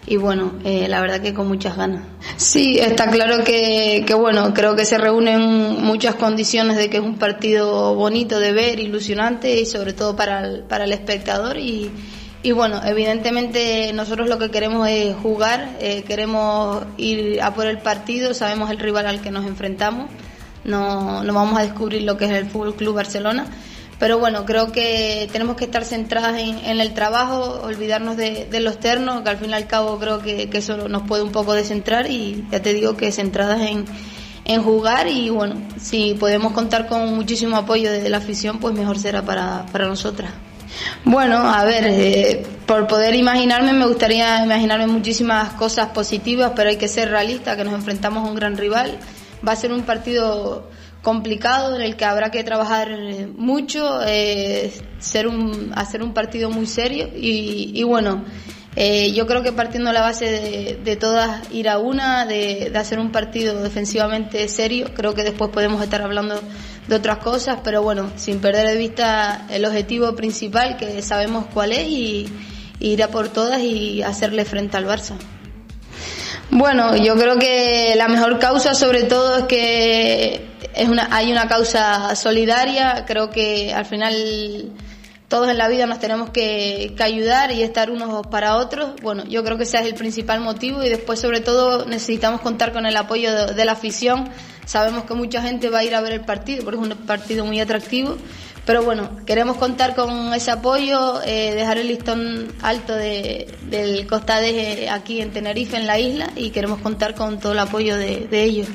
y bueno, eh, la verdad que con muchas ganas. Sí, está claro que, que, bueno, creo que se reúnen muchas condiciones de que es un partido bonito de ver, ilusionante y sobre todo para el, para el espectador y bueno, evidentemente nosotros lo que queremos es jugar, queremos ir a por el partido, sabemos el rival al que nos enfrentamos no, no vamos a descubrir lo que es el Fútbol Club Barcelona. Pero bueno, creo que tenemos que estar centradas en, el trabajo, olvidarnos de, de, lo externo, que al fin y al cabo creo que, que, eso nos puede un poco descentrar y ya te digo que centradas en, en jugar y bueno, si podemos contar con muchísimo apoyo de la afición, pues mejor será para, para nosotras. Bueno, a ver, eh, por poder imaginarme, me gustaría imaginarme muchísimas cosas positivas, pero hay que ser realista, que nos enfrentamos a un gran rival. Va a ser un partido complicado en el que habrá que trabajar mucho, eh, ser un, hacer un partido muy serio y, bueno, eh, yo creo que partiendo la base de, todas ir a una, de, hacer un partido defensivamente serio, creo que después podemos estar hablando de otras cosas, pero bueno, sin perder de vista el objetivo principal que sabemos cuál es y ir a por todas y hacerle frente al Barça. Bueno, yo creo que la mejor causa sobre todo es que es una, hay una causa solidaria, creo que al final todos en la vida nos tenemos que, ayudar y estar unos para otros. Bueno, yo creo que ese es el principal motivo y después sobre todo necesitamos contar con el apoyo de, la afición. Sabemos que mucha gente va a ir a ver el partido porque es un partido muy atractivo. Pero bueno, queremos contar con ese apoyo, eh, dejar el listón alto de, del Costades aquí en Tenerife, en la isla, y queremos contar con todo el apoyo de ellos.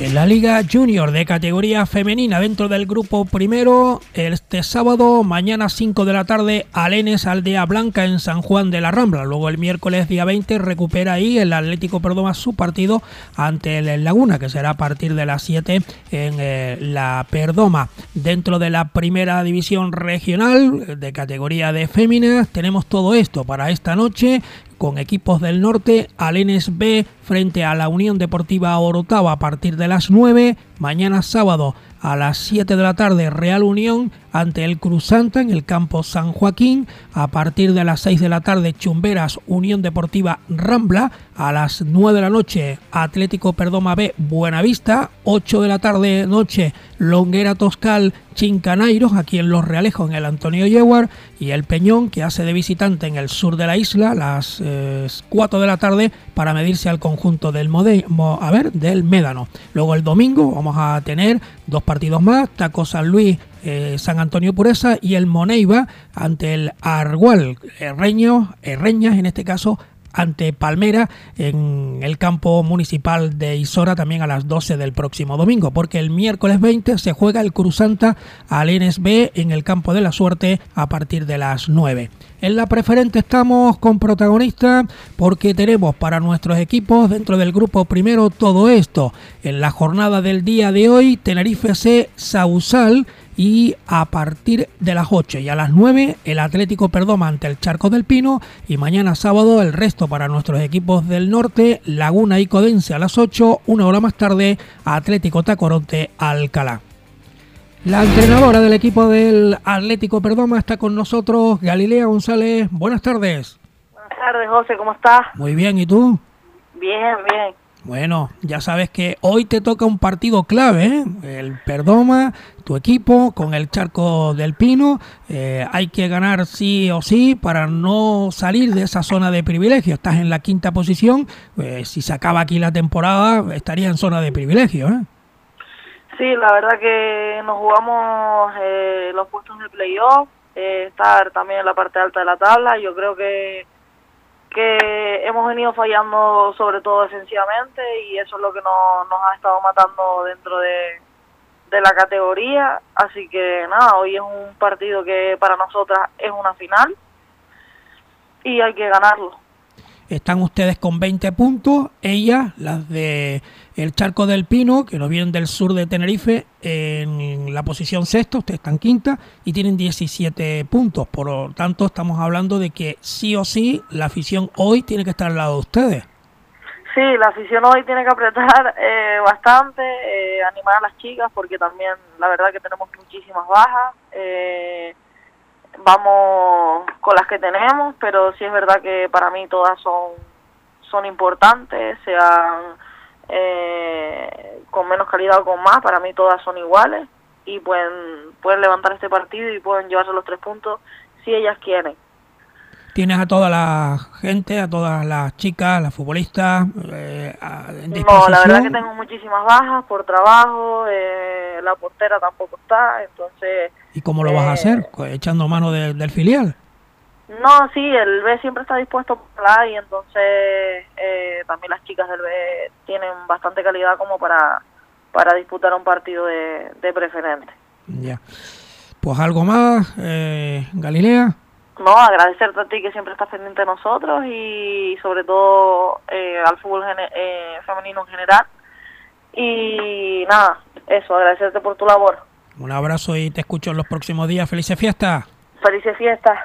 En la Liga Junior de categoría femenina dentro del grupo primero, este sábado, mañana 5 de la tarde, Alenes Aldea Blanca en San Juan de la Rambla. Luego el miércoles día 20 recupera ahí el Atlético Perdoma su partido ante el Laguna, que será a partir de las 7 en eh, la Perdoma. Dentro de la primera división regional de categoría de féminas, tenemos todo esto para esta noche con equipos del norte, Alenes B frente a la Unión Deportiva Orotava a partir de las 9, mañana sábado a las 7 de la tarde Real Unión ante el Cruz Santa en el campo San Joaquín. A partir de las 6 de la tarde Chumberas Unión Deportiva Rambla. A las 9 de la noche Atlético Perdoma B Buenavista. 8 de la tarde noche Longuera Toscal Chincanairos aquí en Los Realejos en el Antonio Yewar. Y el Peñón que hace de visitante en el sur de la isla a las 4 eh, de la tarde para medirse al conjunto del, a ver, del Médano. Luego el domingo vamos a tener dos partidos más, Taco San Luis, eh, San Antonio Pureza y el Moneiva ante el Argual, Herreño, Herreñas en este caso, ante Palmera en el campo municipal de Isora también a las 12 del próximo domingo, porque el miércoles 20 se juega el Cruzanta al NSB en el campo de la suerte a partir de las 9. En la preferente estamos con protagonista porque tenemos para nuestros equipos dentro del grupo primero todo esto. En la jornada del día de hoy, Tenerife C Sausal y a partir de las 8 y a las 9 el Atlético Perdoma ante el Charco del Pino y mañana sábado el resto para nuestros equipos del norte, Laguna y Codense a las 8, una hora más tarde Atlético Tacoronte Alcalá. La entrenadora del equipo del Atlético Perdoma está con nosotros, Galilea González. Buenas tardes.
Buenas tardes, José, ¿cómo estás?
Muy bien, ¿y tú?
Bien, bien.
Bueno, ya sabes que hoy te toca un partido clave, ¿eh? el Perdoma, tu equipo con el Charco del Pino. Eh, hay que ganar sí o sí para no salir de esa zona de privilegio. Estás en la quinta posición, pues, si se acaba aquí la temporada estaría en zona de privilegio. ¿eh?
Sí, la verdad que nos jugamos eh, los puestos de playoff, estar también en la parte alta de la tabla. Yo creo que que hemos venido fallando sobre todo defensivamente y eso es lo que nos ha estado matando dentro de, de la categoría. Así que nada, hoy es un partido que para nosotras es una final y hay que ganarlo.
Están ustedes con 20 puntos, ellas, las de el Charco del Pino, que nos vienen del sur de Tenerife, en la posición sexta, ustedes están quinta y tienen 17 puntos. Por lo tanto, estamos hablando de que sí o sí la afición hoy tiene que estar al lado de ustedes.
Sí, la afición hoy tiene que apretar eh, bastante, eh, animar a las chicas, porque también la verdad que tenemos muchísimas bajas. Eh, vamos con las que tenemos, pero sí es verdad que para mí todas son, son importantes, sean eh, con menos calidad o con más, para mí todas son iguales y pueden, pueden levantar este partido y pueden llevarse los tres puntos si ellas quieren.
tienes a toda la gente, a todas las chicas, las futbolistas.
Eh, no, la verdad que tengo muchísimas bajas por trabajo, eh, la portera tampoco está, entonces.
¿Y cómo lo vas a hacer? ¿Echando mano del filial?
No, sí, el B siempre está dispuesto para y entonces eh, también las chicas del B tienen bastante calidad como para, para disputar un partido de, de preferente.
Ya. Pues algo más, eh, Galilea.
No, agradecerte a ti que siempre estás pendiente de nosotros y sobre todo eh, al fútbol eh, femenino en general. Y nada, eso, agradecerte por tu labor.
Un abrazo y te escucho en los próximos días. Felices fiestas.
Felices fiestas.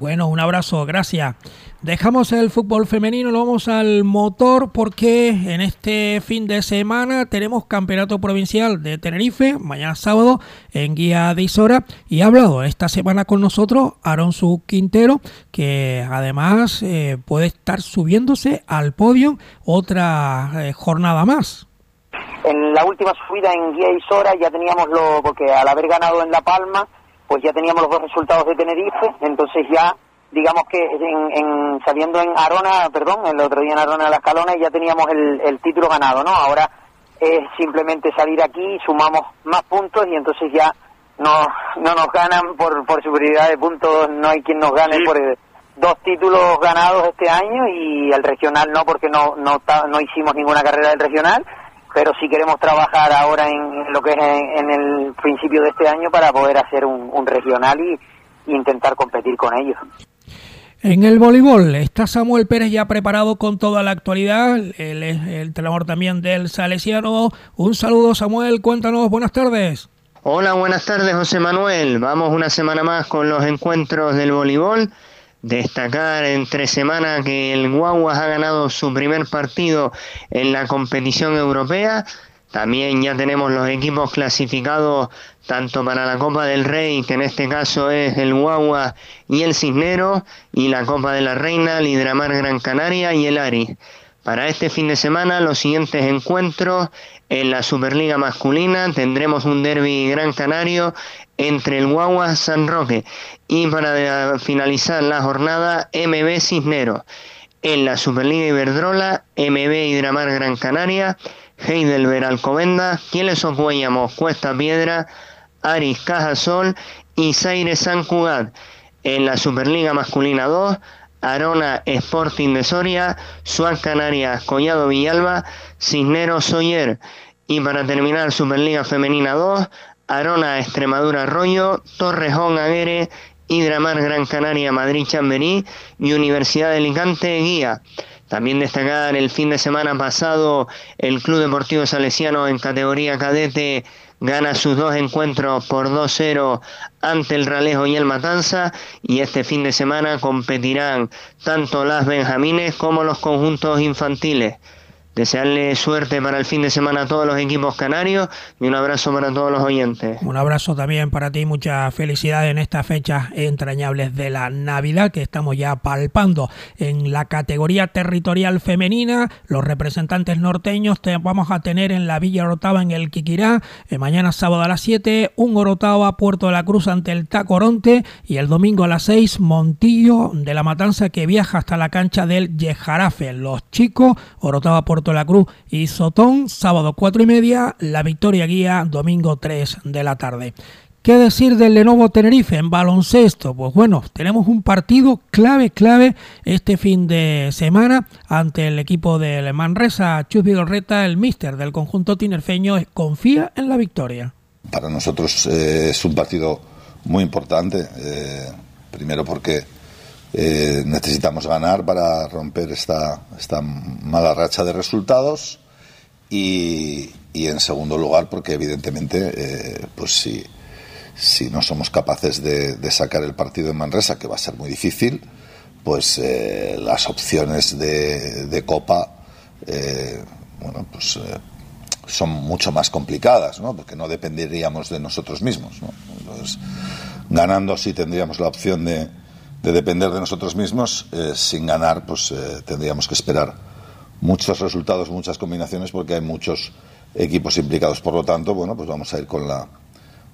Bueno, un abrazo, gracias. Dejamos el fútbol femenino, lo vamos al motor porque en este fin de semana tenemos campeonato provincial de Tenerife, mañana sábado en Guía de Isora y ha hablado esta semana con nosotros Su Quintero que además eh, puede estar subiéndose al podio otra eh, jornada más.
En la última subida en Guía Isora ya teníamos lo, porque al haber ganado en La Palma pues ya teníamos los dos resultados de Tenerife, entonces ya digamos que en, saliendo en Arona, perdón, el otro día en Arona de las Calonas ya teníamos el, título ganado, ¿no? Ahora es simplemente salir aquí, sumamos más puntos y entonces ya no, no nos ganan por, por superioridad de puntos, no hay quien nos gane por dos títulos ganados este año y el regional no porque no, no, no hicimos ninguna carrera del regional pero sí queremos trabajar ahora en lo que es en, el principio de este año para poder hacer un, regional y, intentar competir con ellos.
En el voleibol está Samuel Pérez ya preparado con toda la actualidad, él es el entrenador también del Salesiano. Un saludo Samuel, cuéntanos, buenas tardes.
Hola, buenas tardes José Manuel. Vamos una semana más con los encuentros del voleibol. Destacar entre semana que el Guaguas ha ganado su primer partido en la competición europea. También ya tenemos los equipos clasificados tanto para la Copa del Rey, que en este caso es el Guagua y el Cisnero, y la Copa de la Reina, el Hidramar Gran Canaria y el Ari. Para este fin de semana, los siguientes encuentros en la Superliga masculina tendremos un derby Gran Canario entre el Guagua San Roque y para finalizar la jornada MB Cisneros. En la Superliga Iberdrola, MB Hidramar Gran Canaria, Heidelberg Alcobenda, Quieles Ocuellamos Cuesta Piedra, Aris Cajasol y Zaire San Cugat. En la Superliga Masculina 2, Arona Sporting de Soria, Suárez Canarias Collado Villalba, Cisneros Soyer. Y para terminar Superliga Femenina 2, Arona Extremadura Arroyo, Torrejón Aguere, Hidramar Gran Canaria Madrid Chamberí y Universidad de Alicante Guía. También destacar el fin de semana pasado el Club Deportivo Salesiano en categoría cadete gana sus dos encuentros por 2-0 ante el Ralejo y el Matanza y este fin de semana competirán tanto las Benjamines como los conjuntos infantiles. Desearle suerte para el fin de semana a todos los equipos canarios y un abrazo para todos los oyentes.
Un abrazo también para ti, mucha felicidad en estas fechas entrañables de la Navidad que estamos ya palpando en la categoría territorial femenina. Los representantes norteños te vamos a tener en la Villa Orotava en el Quiquirá, eh, mañana sábado a las 7, un Orotava Puerto de la Cruz ante el Tacoronte y el domingo a las 6 Montillo de la Matanza que viaja hasta la cancha del Yejarafe. Los chicos, Orotava Puerto la Cruz y Sotón, sábado 4 y media, la Victoria Guía, domingo 3 de la tarde. ¿Qué decir del Lenovo Tenerife en baloncesto? Pues bueno, tenemos un partido clave, clave este fin de semana ante el equipo del Manresa. Chus Vigorreta, el míster del conjunto tinerfeño, confía en la victoria.
Para nosotros eh, es un partido muy importante, eh, primero porque eh, necesitamos ganar para romper esta, esta mala racha de resultados y, en segundo lugar porque evidentemente eh, pues si, si no somos capaces de, sacar el partido en Manresa que va a ser muy difícil pues eh, las opciones de, Copa bueno pues son mucho más complicadas ¿no? porque no dependeríamos de nosotros mismos ganando sí tendríamos la opción de de depender de nosotros mismos, eh, sin ganar, pues eh, tendríamos que esperar muchos resultados, muchas combinaciones, porque hay muchos equipos implicados. Por lo tanto, bueno, pues vamos a ir con la,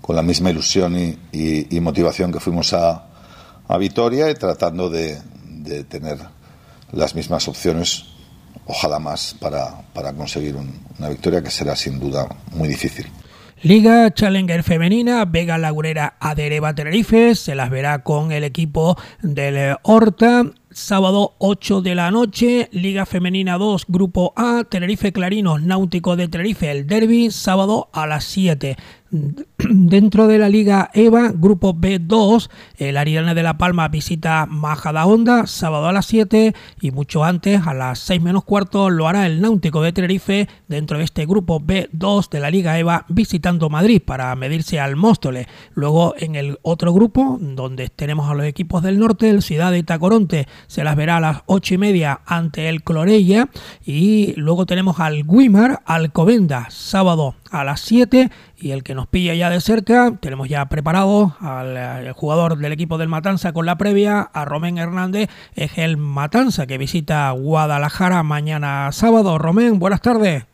con la misma ilusión y, motivación que fuimos a, a Vitoria y tratando de, de tener las mismas opciones, ojalá más, para, para conseguir una victoria que será sin duda muy difícil.
Liga Challenger Femenina, Vega Lagurera Adereba Tenerife, se las verá con el equipo del Horta sábado 8 de la noche, Liga Femenina 2, Grupo A, Tenerife Clarinos, Náutico de Tenerife, el Derby, sábado a las 7. [CLEARS THROAT] Dentro de la Liga EVA, Grupo B2, el Ariana de la Palma visita Majadahonda, sábado a las 7 y mucho antes, a las 6 menos cuarto, lo hará el Náutico de Tenerife dentro de este Grupo B2 de la Liga EVA visitando Madrid para medirse al Móstoles. Luego en el otro grupo, donde tenemos a los equipos del norte, el Ciudad de Tacoronte se las verá a las 8 y media ante el Clorella y luego tenemos al Guimar, Alcobenda, sábado a las 7 y el que nos pilla ya de cerca, tenemos ya preparado al, jugador del equipo del Matanza con la previa, a Romén Hernández, es el Matanza que visita Guadalajara mañana sábado. Romén, buenas tardes.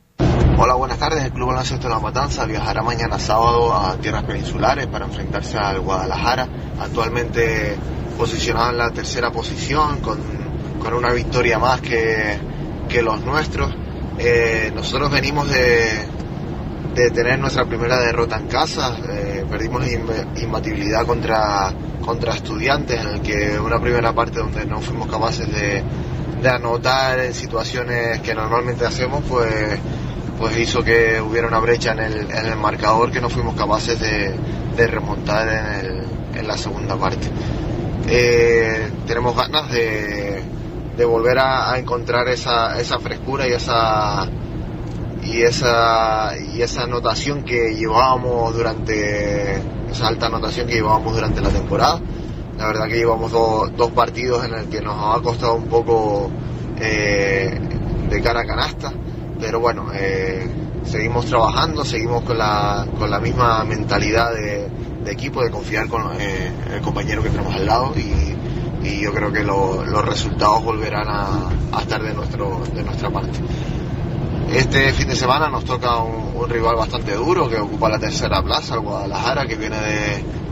Hola, buenas tardes. El Club Baloncesto de la Matanza viajará mañana sábado a tierras peninsulares para enfrentarse al Guadalajara, actualmente posicionado en la tercera posición, con, con una victoria más que, que los nuestros. Eh, nosotros venimos de, de tener nuestra primera derrota en casa. Eh, perdimos imbatibilidad contra, contra estudiantes, en el que una primera parte donde no fuimos capaces de, de anotar en situaciones que normalmente hacemos, pues, pues hizo que hubiera una brecha en el, en el marcador que no fuimos capaces de, de remontar en, el, en, la segunda parte. Eh, tenemos ganas de, volver a, encontrar esa, esa frescura y esa y esa y esa anotación que llevábamos durante esa alta anotación que llevábamos durante la temporada. La verdad que llevamos dos partidos en el que nos ha costado un poco eh, de cara a canasta pero bueno eh, seguimos trabajando seguimos con la, con la misma mentalidad de, equipo de confiar con eh, el compañero que tenemos al lado y, y yo creo que los resultados volverán a, estar de nuestro de nuestra parte. Este fin de semana nos toca un, rival bastante duro que ocupa la tercera plaza, el Guadalajara, que viene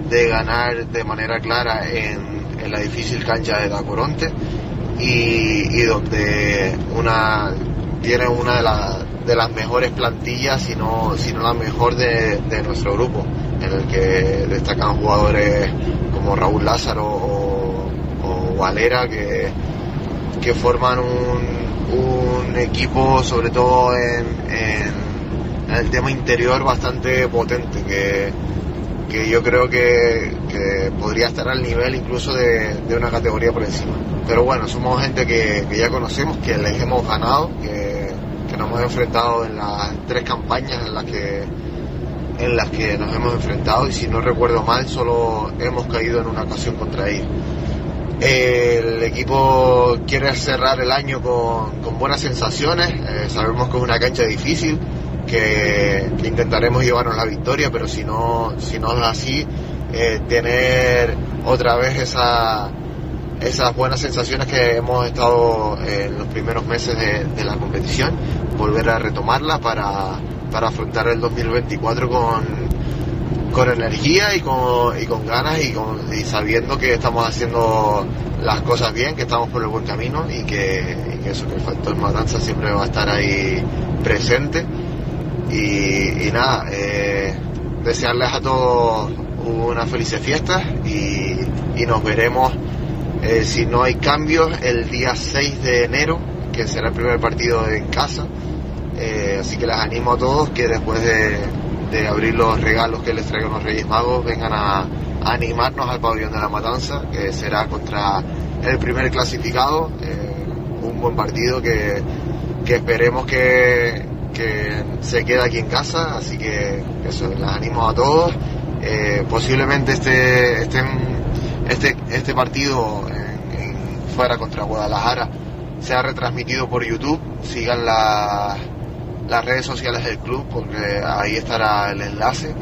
de, ganar de manera clara en, la difícil cancha de Tacoronte y, donde una tiene una de, de, las mejores plantillas, si no, la mejor de, nuestro grupo, en el que destacan jugadores como Raúl Lázaro o, Valera que, que forman un, equipo, sobre todo en, en, el tema interior, bastante potente, que, que yo creo que, que, podría estar al nivel incluso de, de, una categoría por encima. Pero bueno, somos gente que, que ya conocemos, que les hemos ganado, que, hemos enfrentado en las tres campañas en las que en las que nos hemos enfrentado y si no recuerdo mal solo hemos caído en una ocasión contra ellos. El equipo quiere cerrar el año con, buenas sensaciones. Eh, sabemos que es una cancha difícil, que, intentaremos llevarnos la victoria, pero si no, si no es así, eh, tener otra vez esa, esas buenas sensaciones que hemos estado en los primeros meses de, la competición, volver a retomarla para, para afrontar el 2024 con, con energía y con, y con ganas y, con, y sabiendo que estamos haciendo las cosas bien, que estamos por el buen camino y que, eso, que el factor matanza siempre va a estar ahí presente. Y, nada, eh, desearles a todos una feliz fiesta y, nos veremos, eh, si no hay cambios, el día 6 de enero, que será el primer partido en casa. Eh, así que les animo a todos que después de, de abrir los regalos que les traigan los Reyes Magos, vengan a, animarnos al pabellón de la Matanza, que será contra el primer clasificado, eh, un buen partido que, esperemos que, se quede aquí en casa, así que eso, les animo a todos. Eh, posiblemente este, este, este, este partido fuera contra Guadalajara sea retransmitido por YouTube, sigan la las redes sociales del club, porque ahí estará el enlace.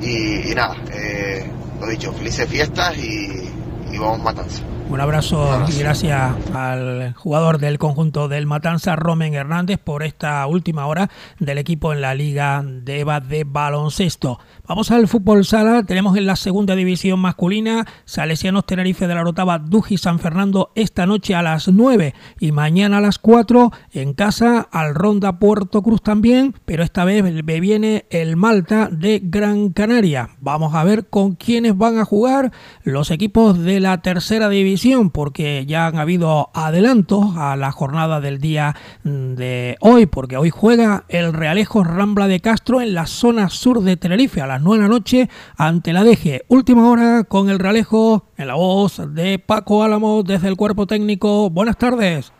Y, nada, eh, lo dicho, felices fiestas y, vamos Matanza.
Un abrazo y gracias al jugador del conjunto del Matanza, Romen Hernández, por esta última hora del equipo en la Liga de EVA de baloncesto. Vamos al fútbol sala. Tenemos en la segunda división masculina Salesianos Tenerife de la Rotava, Duji San Fernando esta noche a las 9 y mañana a las 4 en casa al Ronda Puerto Cruz también, pero esta vez me viene el Malta de Gran Canaria. Vamos a ver con quiénes van a jugar los equipos de la tercera división, porque ya han habido adelantos a la jornada del día de hoy, porque hoy juega el Realejo Rambla de Castro en la zona sur de Tenerife a las 9 de la noche ante la DG. Última hora con el Realejo en la voz de Paco Álamo desde el cuerpo técnico. Buenas tardes.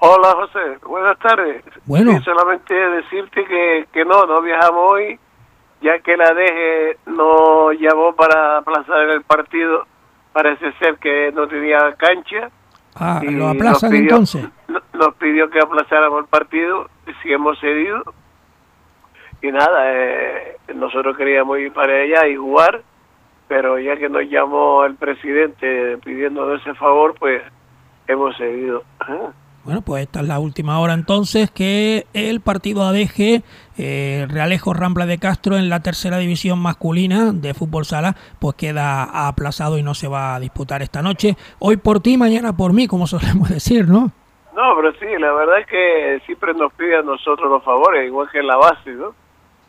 Hola José, buenas tardes.
Bueno.
solamente decirte que, que no, no viajamos hoy, ya que la DG nos llamó para aplazar el partido. Parece ser que no tenía cancha.
Ah,
y
lo aplazan
nos pidió-
entonces.
no- Nos pidió que aplazáramos el partido, sí hemos cedido. Y nada, eh, nosotros queríamos ir para allá y jugar, pero ya que nos llamó el presidente pidiéndonos ese favor, pues hemos cedido. Ajá.
Bueno, pues esta es la última hora entonces que el partido ADG, eh, Realejo Rambla de Castro en la tercera división masculina de fútbol sala, pues queda aplazado y no se va a disputar esta noche. Hoy por ti, mañana por mí, como [LAUGHS] solemos decir, ¿no?
No, pero sí, la verdad es que siempre nos pide a nosotros los favores, igual que en la base, ¿no?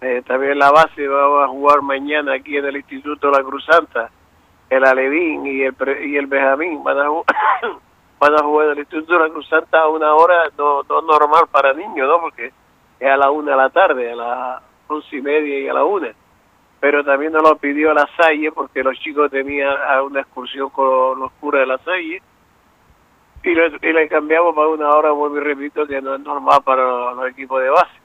Eh, también la base vamos a jugar mañana aquí en el Instituto La Cruz Santa, el Alevín y el, y el Benjamín van a, ju- [COUGHS] van a jugar en el Instituto La Cruz Santa a una hora no, no normal para niños, ¿no? Porque es a la una de la tarde, a las once y media y a la una. Pero también nos lo pidió la Salle porque los chicos tenían a una excursión con los curas de la Salle y le, y le cambiamos para una hora, vuelvo y repito, que no es normal para los equipos de base.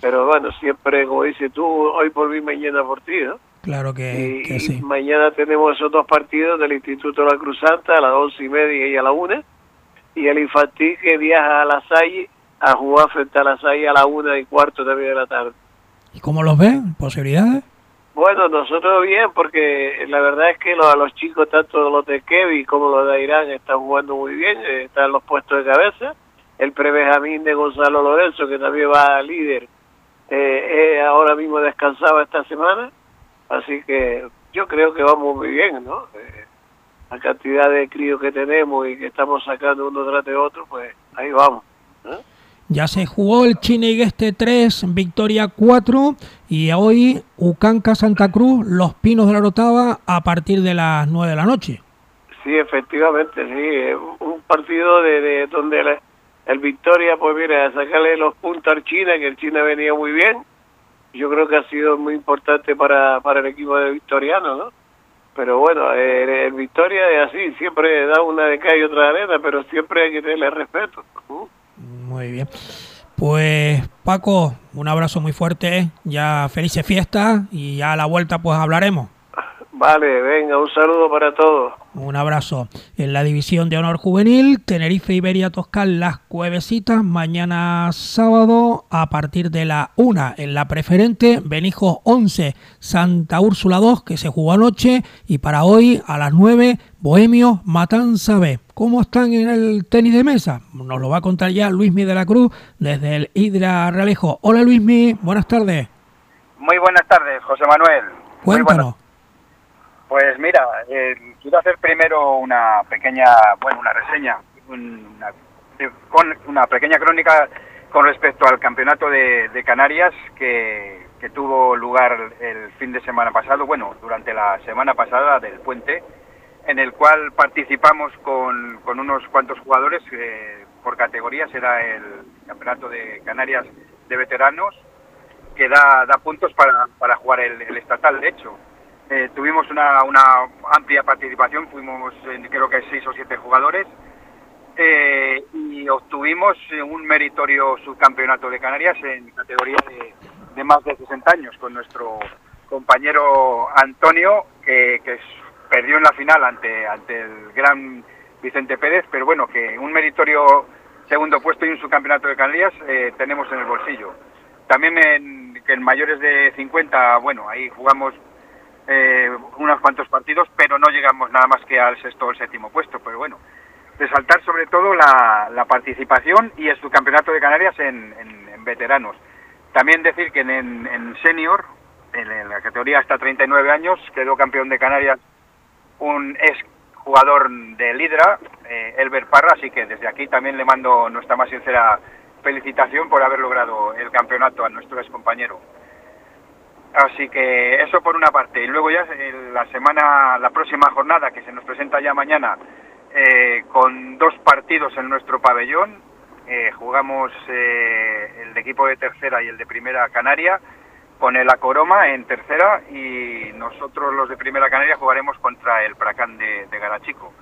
Pero bueno, siempre, como dices tú, hoy por mí, mañana por ti, ¿no?
Claro que,
Y,
que
y
sí.
mañana tenemos esos dos partidos del Instituto La Cruz Santa a las once y media y a la una. Y el infantil que viaja a la Salle a jugar frente a la Salle a la una y cuarto también de la tarde.
¿Y cómo los ven? ¿Posibilidades?
Bueno, nosotros bien, porque la verdad es que los, los chicos, tanto los de Kevin como los de Irán, están jugando muy bien, eh, están en los puestos de cabeza. El pre-Benjamín de Gonzalo Lorenzo, que también va líder, eh, eh, ahora mismo descansaba esta semana. Así que yo creo que vamos muy bien, ¿no? Eh, la cantidad de críos que tenemos y que estamos sacando uno tras de otro, pues ahí vamos. ¿no?
Ya se jugó el Chinegueste 3, Victoria 4 y hoy Ucanca Santa Cruz, Los Pinos de la Rotava a partir de las 9 de la noche.
Sí, efectivamente, sí. Un partido de, de donde la- el Victoria, pues mira, sacarle los puntos al China, que el China venía muy bien. Yo creo que ha sido muy importante para, para el equipo de Victoriano, ¿no? Pero bueno, el, el Victoria es así, siempre da una de acá y otra de arena, pero siempre hay que tenerle respeto.
Muy bien. Pues Paco, un abrazo muy fuerte, ya felices fiestas y ya a la vuelta pues hablaremos.
Vale, venga, un saludo para todos.
Un abrazo. En la división de honor juvenil, Tenerife Iberia Toscal Las Cuevesitas, mañana sábado a partir de la 1 en la preferente, Benijos 11, Santa Úrsula 2 que se jugó anoche y para hoy a las 9 Bohemio Matanza B. ¿Cómo están en el tenis de mesa? Nos lo va a contar ya Luismi de la Cruz desde el Hidra Realejo. Hola Luismi, buenas tardes.
Muy buenas tardes, José Manuel.
Cuéntanos.
Pues mira, eh, quiero hacer primero una pequeña, bueno, una reseña, una, una pequeña crónica con respecto al campeonato de, Canarias que, que tuvo lugar el fin de semana pasado, bueno, durante la semana pasada del puente, en el cual participamos con, con unos cuantos jugadores eh, por categorías, era el campeonato de Canarias de veteranos, que da, da puntos para, para jugar el, el estatal, de hecho. Eh, tuvimos una, una amplia participación, fuimos eh, creo que seis o siete jugadores eh, y obtuvimos eh, un meritorio subcampeonato de Canarias en categoría de, más de 60 años con nuestro compañero Antonio que, perdió en la final ante, ante el gran Vicente Pérez, pero bueno, que un meritorio segundo puesto y un subcampeonato de Canarias tenemos en el bolsillo. También en mayores de 50, bueno, ahí jugamos eh, unos cuantos partidos, pero no llegamos nada más que al sexto o el séptimo puesto. Pero bueno, resaltar sobre todo la, la participación y el subcampeonato de Canarias en, en- veteranos. También decir que en, en- en senior en la categoría hasta 39 años, quedó campeón de Canarias un ex jugador de Lidra, eh, Elber Parra, así que desde aquí también le mando nuestra más sincera felicitación por haber logrado el campeonato a nuestro ex compañero. Así que eso por una parte. Y luego ya la semana, la próxima jornada que se nos presenta ya mañana, eh, con dos partidos en nuestro pabellón. Eh, jugamos eh, el de equipo de tercera y el de primera Canaria con el Acoroma en tercera y nosotros los de primera Canaria jugaremos contra el Pracán de, de Garachico.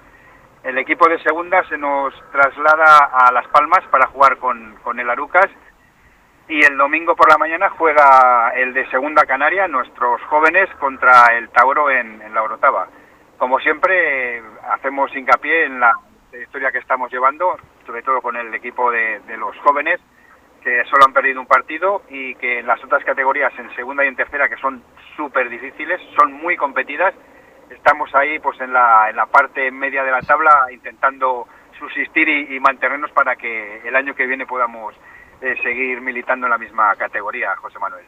El equipo de segunda se nos traslada a Las Palmas para jugar con, con el Arucas y el domingo por la mañana juega el de Segunda Canaria, nuestros jóvenes, contra el Tauro en, la Orotava. Como siempre, hacemos hincapié en la historia que estamos llevando, sobre todo con el equipo de, los jóvenes, que solo han perdido un partido y que en las otras categorías, en segunda y en tercera, que son súper difíciles, son muy competidas, estamos ahí pues en la, en la parte media de la tabla intentando subsistir y, mantenernos para que el año que viene podamos eh, seguir militando en la misma categoría, José Manuel.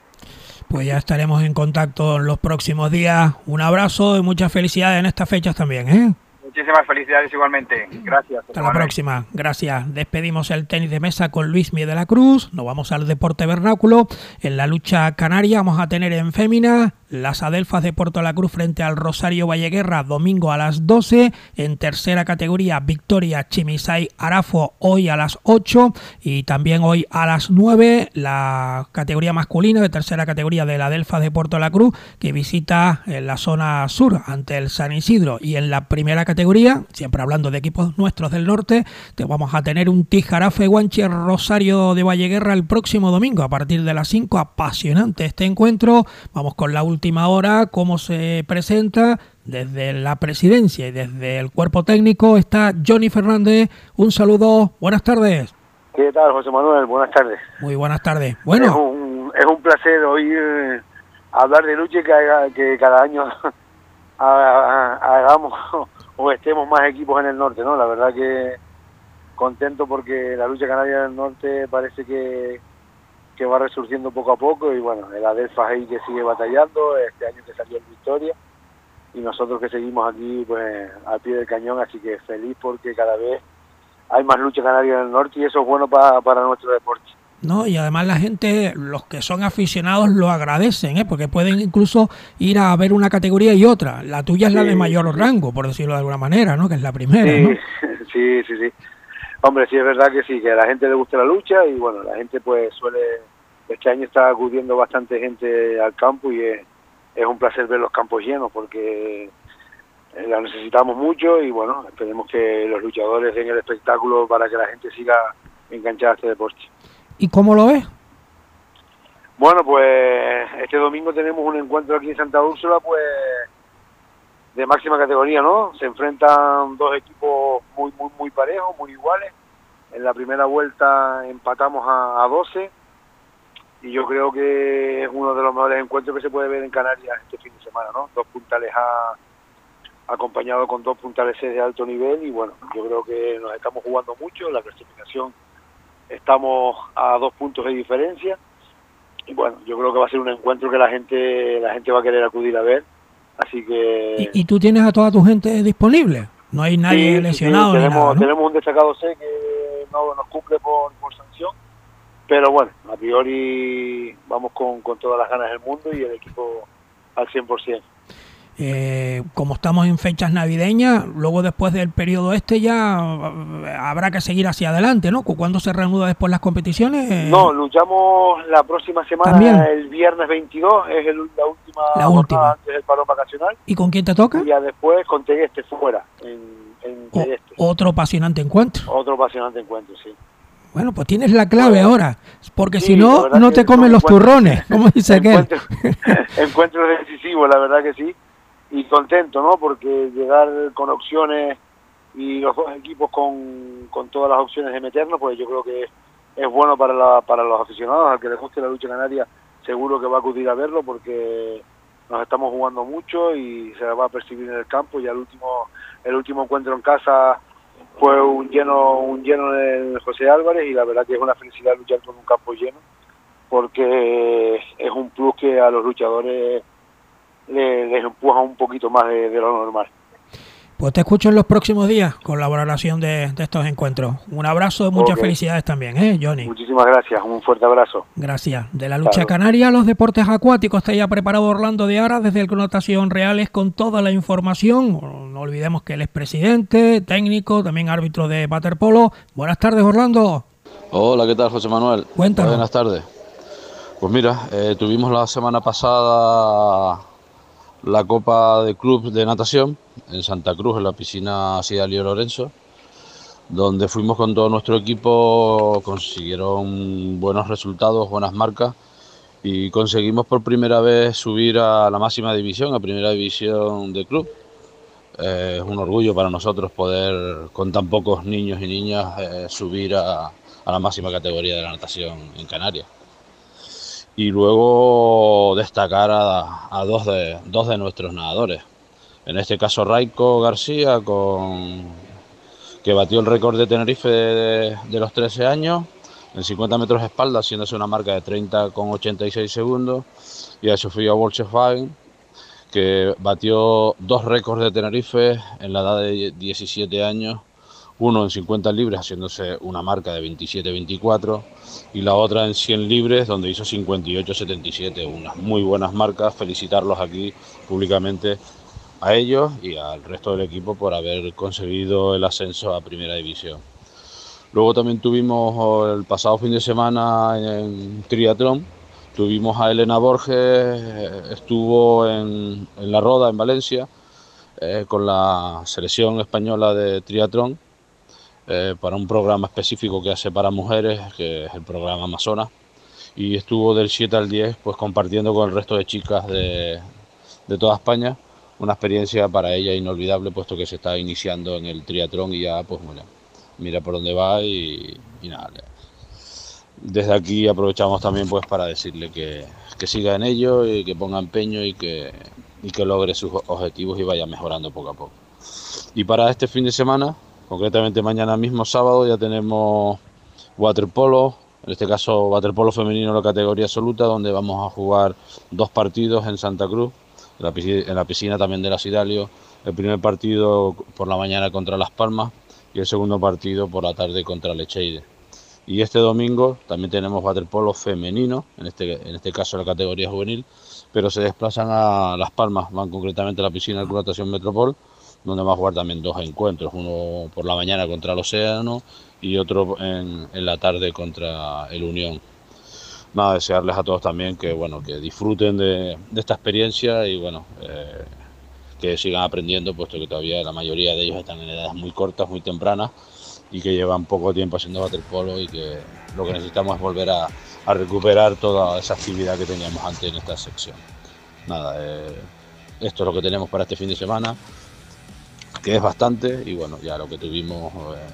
Pues ya estaremos en contacto en los próximos días. Un abrazo y muchas felicidades en estas fechas también. ¿eh?
Muchísimas felicidades igualmente. Gracias.
Hasta la próxima. Gracias. Despedimos el tenis de mesa con Luis Mie de la Cruz. Nos vamos al deporte vernáculo. En la lucha canaria vamos a tener en fémina las Adelfas de Puerto La Cruz frente al Rosario Valleguerra domingo a las 12. En tercera categoría, Victoria Chimisay Arafo hoy a las 8 y también hoy a las 9 la categoría masculina de tercera categoría de la Adelfas de Puerto La Cruz que visita en la zona sur ante el San Isidro y en la primera categoría, siempre hablando de equipos nuestros del norte, te vamos a tener un Tijarafe Guanche Rosario de Valleguerra el próximo domingo a partir de las 5. Apasionante este encuentro. Vamos con la última hora, cómo se presenta desde la presidencia y desde el cuerpo técnico está Johnny Fernández. Un saludo, buenas tardes.
¿Qué tal, José Manuel? Buenas tardes.
Muy buenas tardes. Bueno,
es un, es un placer oír hablar de lucha que, que cada año [LAUGHS] hagamos o estemos más equipos en el norte, ¿no? La verdad que contento porque la lucha canaria del norte parece que que va resurgiendo poco a poco y bueno, el Adelfa ahí que sigue batallando, este año que salió en victoria y nosotros que seguimos aquí pues al pie del cañón, así que feliz porque cada vez hay más lucha canaria en el norte y eso es bueno para, para nuestro deporte.
No, y además la gente, los que son aficionados lo agradecen, ¿eh? porque pueden incluso ir a ver una categoría y otra. La tuya es la de mayor rango, por decirlo de alguna manera, ¿no? Que es la primera,
sí, [LAUGHS] Sí, sí, sí. Hombre, sí es verdad que sí, que a la gente le gusta la lucha y bueno, la gente pues suele este año está acudiendo bastante gente al campo y es, un placer ver los campos llenos porque eh, la necesitamos mucho y bueno, esperemos que los luchadores den el espectáculo para que la gente siga enganchada a este deporte.
¿Y cómo lo ves?
Bueno, pues este domingo tenemos un encuentro aquí en Santa Úrsula, pues de máxima categoría, ¿no? Se enfrentan dos equipos muy, muy, muy parejos, muy iguales. En la primera vuelta empatamos a, a 12 y yo creo que es uno de los mejores encuentros que se puede ver en Canarias este fin de semana, ¿no? Dos puntales A acompañado con dos puntales C de alto nivel y bueno, yo creo que nos estamos jugando mucho, la clasificación estamos a dos puntos de diferencia y bueno, yo creo que va a ser un encuentro que la gente la gente va a querer acudir a ver, así que...
¿Y, tú tienes a toda tu gente disponible? No hay nadie lesionado.
tenemos, tenemos un destacado C que no nos cumple por, por sanción pero bueno, a priori vamos con, con todas las ganas del mundo y el equipo al 100%.
Eh, como estamos en fechas navideñas, luego después del periodo este ya eh, habrá que seguir hacia adelante, ¿no? ¿Cuándo se reanuda después las competiciones?
No, luchamos la próxima semana, el viernes 22, es el, la última
la última.
antes del paro vacacional.
¿Y con quién te toca?
Y ya después con Tegueste fuera, en, en
Otro apasionante encuentro.
Otro apasionante encuentro, sí.
Bueno, pues tienes la clave ahora, porque si no, no te comen los turrones, como dice [LAUGHS] aquel.
Encuentro, [LAUGHS] decisivo, la verdad que sí, y contento, ¿no? Porque llegar con opciones y los dos equipos con, con todas las opciones de meternos, pues yo creo que es bueno para, la, para los aficionados, al que les guste la lucha canaria, seguro que va a acudir a verlo porque nos estamos jugando mucho y se va a percibir en el campo. Ya el último, el último encuentro en casa fue un lleno un lleno de José Álvarez y la verdad que es una felicidad luchar con un campo lleno porque es un plus que a los luchadores les, empuja un poquito más de lo normal.
Pues te escucho en los próximos días con la valoración de, estos encuentros. Un abrazo y muchas felicidades también, ¿eh, Johnny?
Muchísimas gracias, un fuerte abrazo.
Gracias. De la lucha canaria a los deportes acuáticos, está ya preparado Orlando de Ara desde el Connotación Reales con toda la información. No olvidemos que él es presidente, técnico, también árbitro de waterpolo. Buenas tardes, Orlando.
Hola, ¿qué tal, José Manuel?
Cuéntanos.
Buenas tardes. Pues mira, eh, tuvimos la semana pasada la Copa de Club de Natación en Santa Cruz, en la piscina Sidalio Lorenzo, donde fuimos con todo nuestro equipo, consiguieron buenos resultados, buenas marcas y conseguimos por primera vez subir a la máxima división, a primera división de club. Eh, es un orgullo para nosotros poder, con tan pocos niños y niñas, eh, subir a, a la máxima categoría de la natación en Canarias y luego destacar a, dos, de, dos de nuestros nadadores. En este caso Raico García, con, que batió el récord de Tenerife de, los 13 años en 50 metros de espalda, haciéndose una marca de 30 con 86 segundos, y a Sofía Wolcheswagen, que batió dos récords de Tenerife en la edad de 17 años uno en 50 libres haciéndose una marca de 27-24 y la otra en 100 libres donde hizo 58-77, unas muy buenas marcas, felicitarlos aquí públicamente a ellos y al resto del equipo por haber conseguido el ascenso a Primera División. Luego también tuvimos el pasado fin de semana en triatlón, tuvimos a Elena Borges, estuvo en, La Roda, en Valencia, eh, con la selección española de triatlón eh, para un programa específico que hace para mujeres, que es el programa Amazonas, y estuvo del 7 al 10 pues compartiendo con el resto de chicas de, de toda España una experiencia para ella inolvidable puesto que se está iniciando en el triatlón y ya pues bueno, mira por dónde va y, nada. Desde aquí aprovechamos también pues para decirle que, que siga en ello y que ponga empeño y que, y que logre sus objetivos y vaya mejorando poco a poco. Y para este fin de semana Concretamente mañana mismo sábado ya tenemos waterpolo, en este caso waterpolo femenino en la categoría absoluta, donde vamos a jugar dos partidos en Santa Cruz, en la piscina, también de la Sidalio. El primer partido por la mañana contra Las Palmas y el segundo partido por la tarde contra Lecheide. Y este domingo también tenemos waterpolo femenino, en este, en este caso en la categoría juvenil, pero se desplazan a Las Palmas, van concretamente a la piscina de Natación Metropol donde va a jugar también dos encuentros, uno por la mañana contra el Océano y otro en, la tarde contra el Unión. Nada, desearles a todos también que bueno que disfruten de, esta experiencia y bueno eh, que sigan aprendiendo, puesto que todavía la mayoría de ellos están en edades muy cortas, muy tempranas y que llevan poco tiempo haciendo waterpolo y que lo que necesitamos es volver a, recuperar toda esa actividad que teníamos antes en esta sección. Nada, eh, esto es lo que tenemos para este fin de semana que es bastante y bueno, ya lo que tuvimos eh,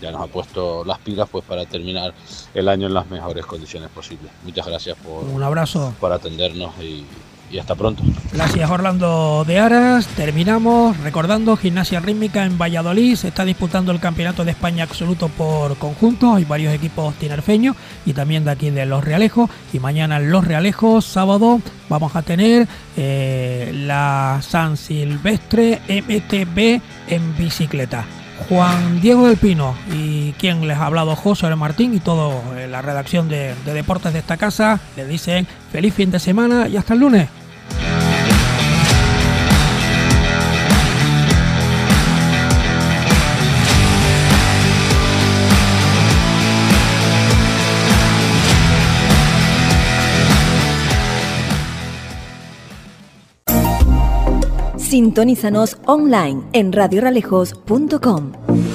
ya nos ha puesto las pilas pues para terminar el año en las mejores condiciones posibles. Muchas gracias por
un abrazo
por atendernos y, y hasta pronto.
Gracias Orlando de Aras. Terminamos recordando Gimnasia Rítmica en Valladolid. Se está disputando el Campeonato de España absoluto por conjunto. Hay varios equipos tinerfeños y también de aquí de Los Realejos. Y mañana en Los Realejos, sábado, vamos a tener eh, la San Silvestre MTB en bicicleta. Juan Diego del Pino y quien les ha hablado José Martín y toda eh, la redacción de, de deportes de esta casa le dicen feliz fin de semana y hasta el lunes.
Sintonízanos online en radioralejos.com.